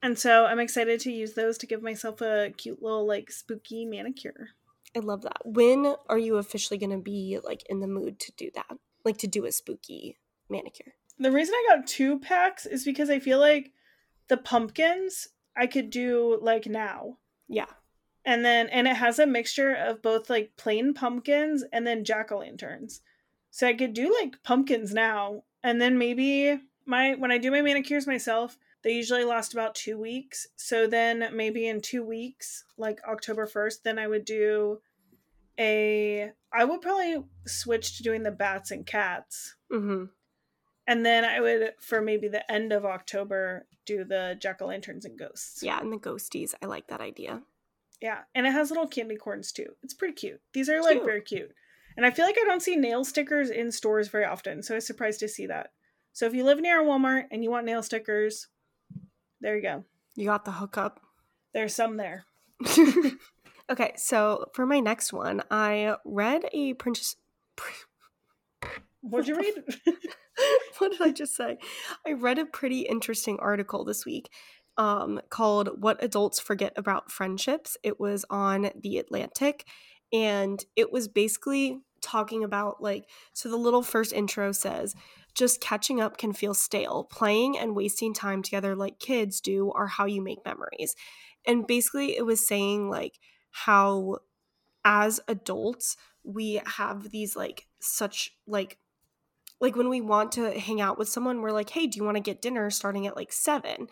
And so I'm excited to use those to give myself a cute little like spooky manicure. I love that. When are you officially going to be like in the mood to do that? Like to do a spooky manicure? The reason I got two packs is because I feel like the pumpkins I could do like now. Yeah. And then and it has a mixture of both like plain pumpkins and then jack-o'-lanterns. So I could do like pumpkins now and then maybe my when I do my manicures myself, they usually last about 2 weeks. So then maybe in 2 weeks, like October 1st, then I would do a I would probably switch to doing the bats and cats. Mm-hmm. And then I would, for maybe the end of October, do the jack o' lanterns and ghosts. Yeah, and the ghosties. I like that idea. Yeah, and it has little candy corns too. It's pretty cute. These are like Cute. very cute. And I feel like I don't see nail stickers in stores very often, so I was surprised to see that. So if you live near a Walmart and you want nail stickers, there you go. You got the hookup. There's some there. okay, so for my next one, I read a Princess. What'd you read? what did I just say? I read a pretty interesting article this week um, called What Adults Forget About Friendships. It was on The Atlantic, and it was basically talking about like, so the little first intro says, just catching up can feel stale. Playing and wasting time together like kids do are how you make memories. And basically, it was saying like how as adults, we have these like such like like when we want to hang out with someone we're like hey do you want to get dinner starting at like seven?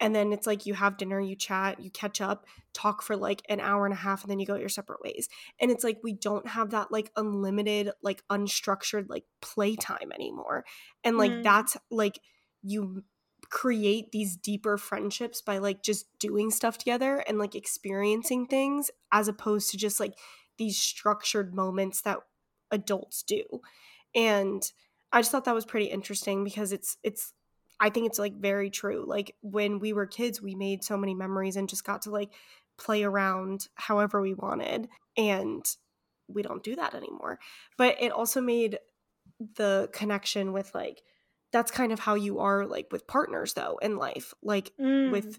And then it's like you have dinner you chat you catch up talk for like an hour and a half and then you go your separate ways. And it's like we don't have that like unlimited like unstructured like playtime anymore. And like Mm. that's like you create these deeper friendships by like just doing stuff together and like experiencing things as opposed to just like these structured moments that adults do. And i just thought that was pretty interesting because it's it's i think it's like very true. Like when we were kids we made so many memories and just got to like play around however we wanted and we don't do that anymore. But it also made the connection with like that's kind of how you are like with partners though in life like Mm. with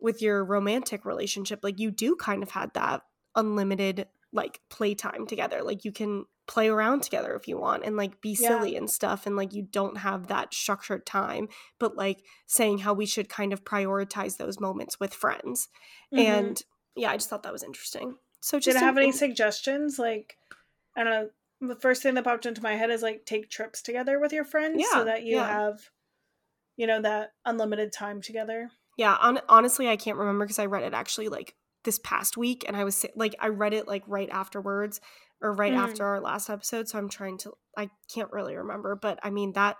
with your romantic relationship like you do kind of had that unlimited like playtime together. Like you can play around together if you want and like be Yeah. silly and stuff and like you don't have that structured time but like saying how we should kind of prioritize those moments with friends Mhm. and yeah i just thought that was interesting so did just it have any suggestions? Like, I don't know. The first thing that popped into my head is like take trips together with your friends Yeah, so that you yeah. have, you know, that unlimited time together. Yeah, on, honestly, I can't remember because I read it actually like this past week, and I was like, I read it like right afterwards or right Mm. after our last episode. So I'm trying to, I can't really remember, but I mean that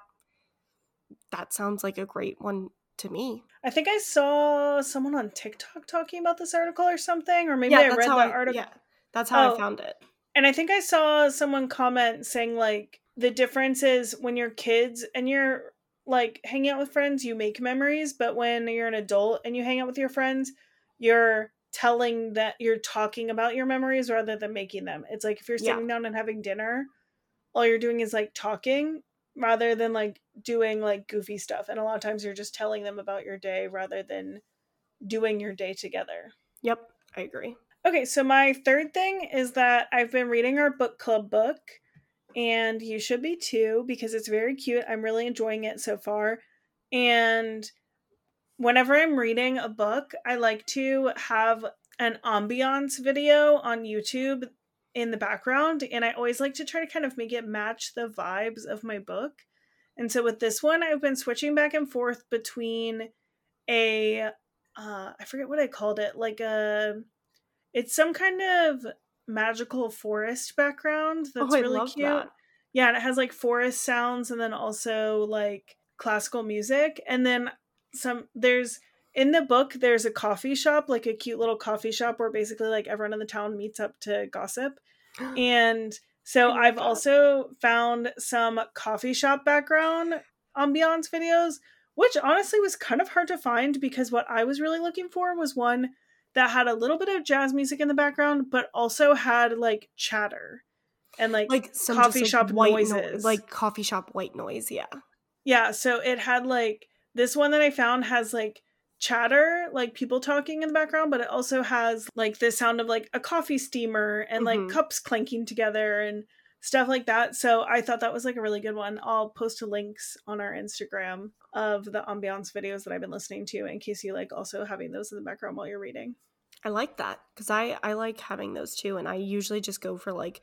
that sounds like a great one to me. I think I saw someone on TikTok talking about this article or something, or maybe yeah, I read that article. Yeah, that's how Oh. I found it. And I think I saw someone comment saying like the difference is when you're kids and you're like hanging out with friends, you make memories, but when you're an adult and you hang out with your friends, you're telling that you're talking about your memories rather than making them. It's like if you're Yeah. sitting down and having dinner, all you're doing is like talking rather than like doing like goofy stuff. And a lot of times you're just telling them about your day rather than doing your day together. Yep, I agree. Okay, so my third thing is that I've been reading our book club book, and you should be too because it's very cute. I'm really enjoying it so far. And whenever I'm reading a book, I like to have an ambiance video on YouTube in the background, and I always like to try to kind of make it match the vibes of my book. And so with this one, I've been switching back and forth between a uh I forget what I called it, like a it's some kind of magical forest background that's oh, I really cute. that. Yeah, and it has like forest sounds and then also like classical music. And then some there's in the book there's a coffee shop, like a cute little coffee shop where basically like everyone in the town meets up to gossip. And so I've that. also found some coffee shop background ambiance videos, which honestly was kind of hard to find because what I was really looking for was one that had a little bit of jazz music in the background, but also had like chatter and like, like some coffee just, like, shop white noises. like coffee shop white noise. Yeah. yeah. So it had like this one that I found has like chatter, like people talking in the background, but it also has like the sound of like a coffee steamer and Mhm. like cups clanking together and stuff like that. So I thought that was like a really good one. I'll post links on our Instagram of the ambiance videos that I've been listening to in case you like also having those in the background while you're reading. I like that because I I like having those too, and I usually just go for like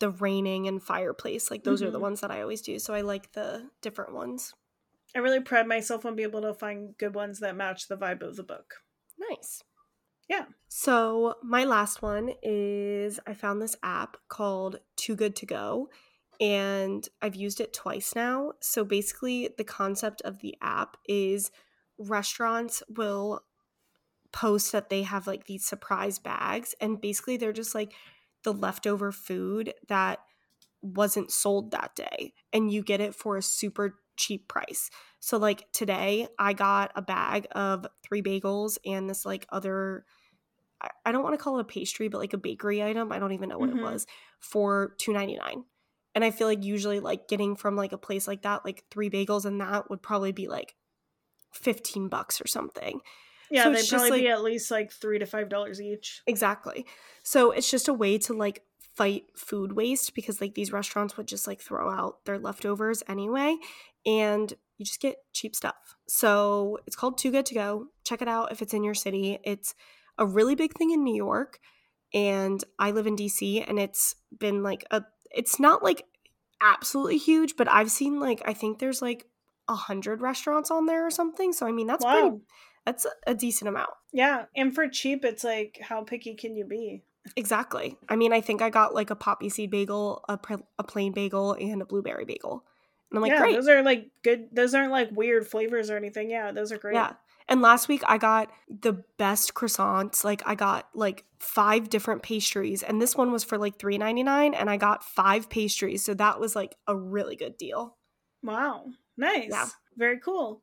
the raining and fireplace. Like those are the Mhm. ones that I always do. So I like the different ones. I really pride myself on being able to find good ones that match the vibe of the book. Nice. Yeah. So my last one is I found this app called Too Good to Go, and I've used it twice now. So basically, the concept of the app is restaurants will post that they have like these surprise bags, and basically they're just like the leftover food that wasn't sold that day, and you get it for a super cheap price. So like today, I got a bag of three bagels and this like other I- don't want to call it a pastry, but like a bakery item. I don't even know what Mhm. it was for two ninety nine. And I feel like usually like getting from like a place like that, like three bagels and that would probably be like fifteen bucks or something. Yeah, So they'd it's just, probably be like- at least like three to five dollars each. Exactly. So it's just a way to like fight food waste because like these restaurants would just like throw out their leftovers anyway and you just get cheap stuff. So it's called Too Good to Go. Check it out if it's in your city. It's a really big thing in New York and I live in DC and it's been like a it's not like absolutely huge, but I've seen like I think there's like a hundred restaurants on there or something. So I mean that's wow. pretty that's a- decent amount. Yeah, and for cheap, it's like how picky can you be? Exactly. I mean, I think I got like a poppy seed bagel, a, pr- a plain bagel, and a blueberry bagel. And I'm like, yeah, great. those are like good. Those aren't like weird flavors or anything. Yeah, those are great. Yeah. And last week I got the best croissants. Like I got like five different pastries, and this one was for like three ninety nine, and I got five pastries. So that was like a really good deal. Wow. Nice. Yeah. Very cool.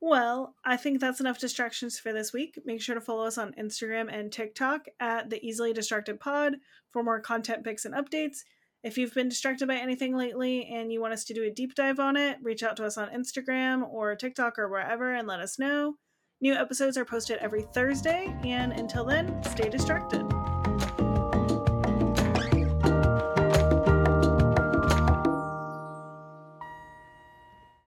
Well, I think that's enough distractions for this week. Make sure to follow us on Instagram and TikTok at the Easily Distracted Pod for more content picks and updates. If you've been distracted by anything lately and you want us to do a deep dive on it, reach out to us on Instagram or TikTok or wherever and let us know. New episodes are posted every Thursday, and until then, stay distracted.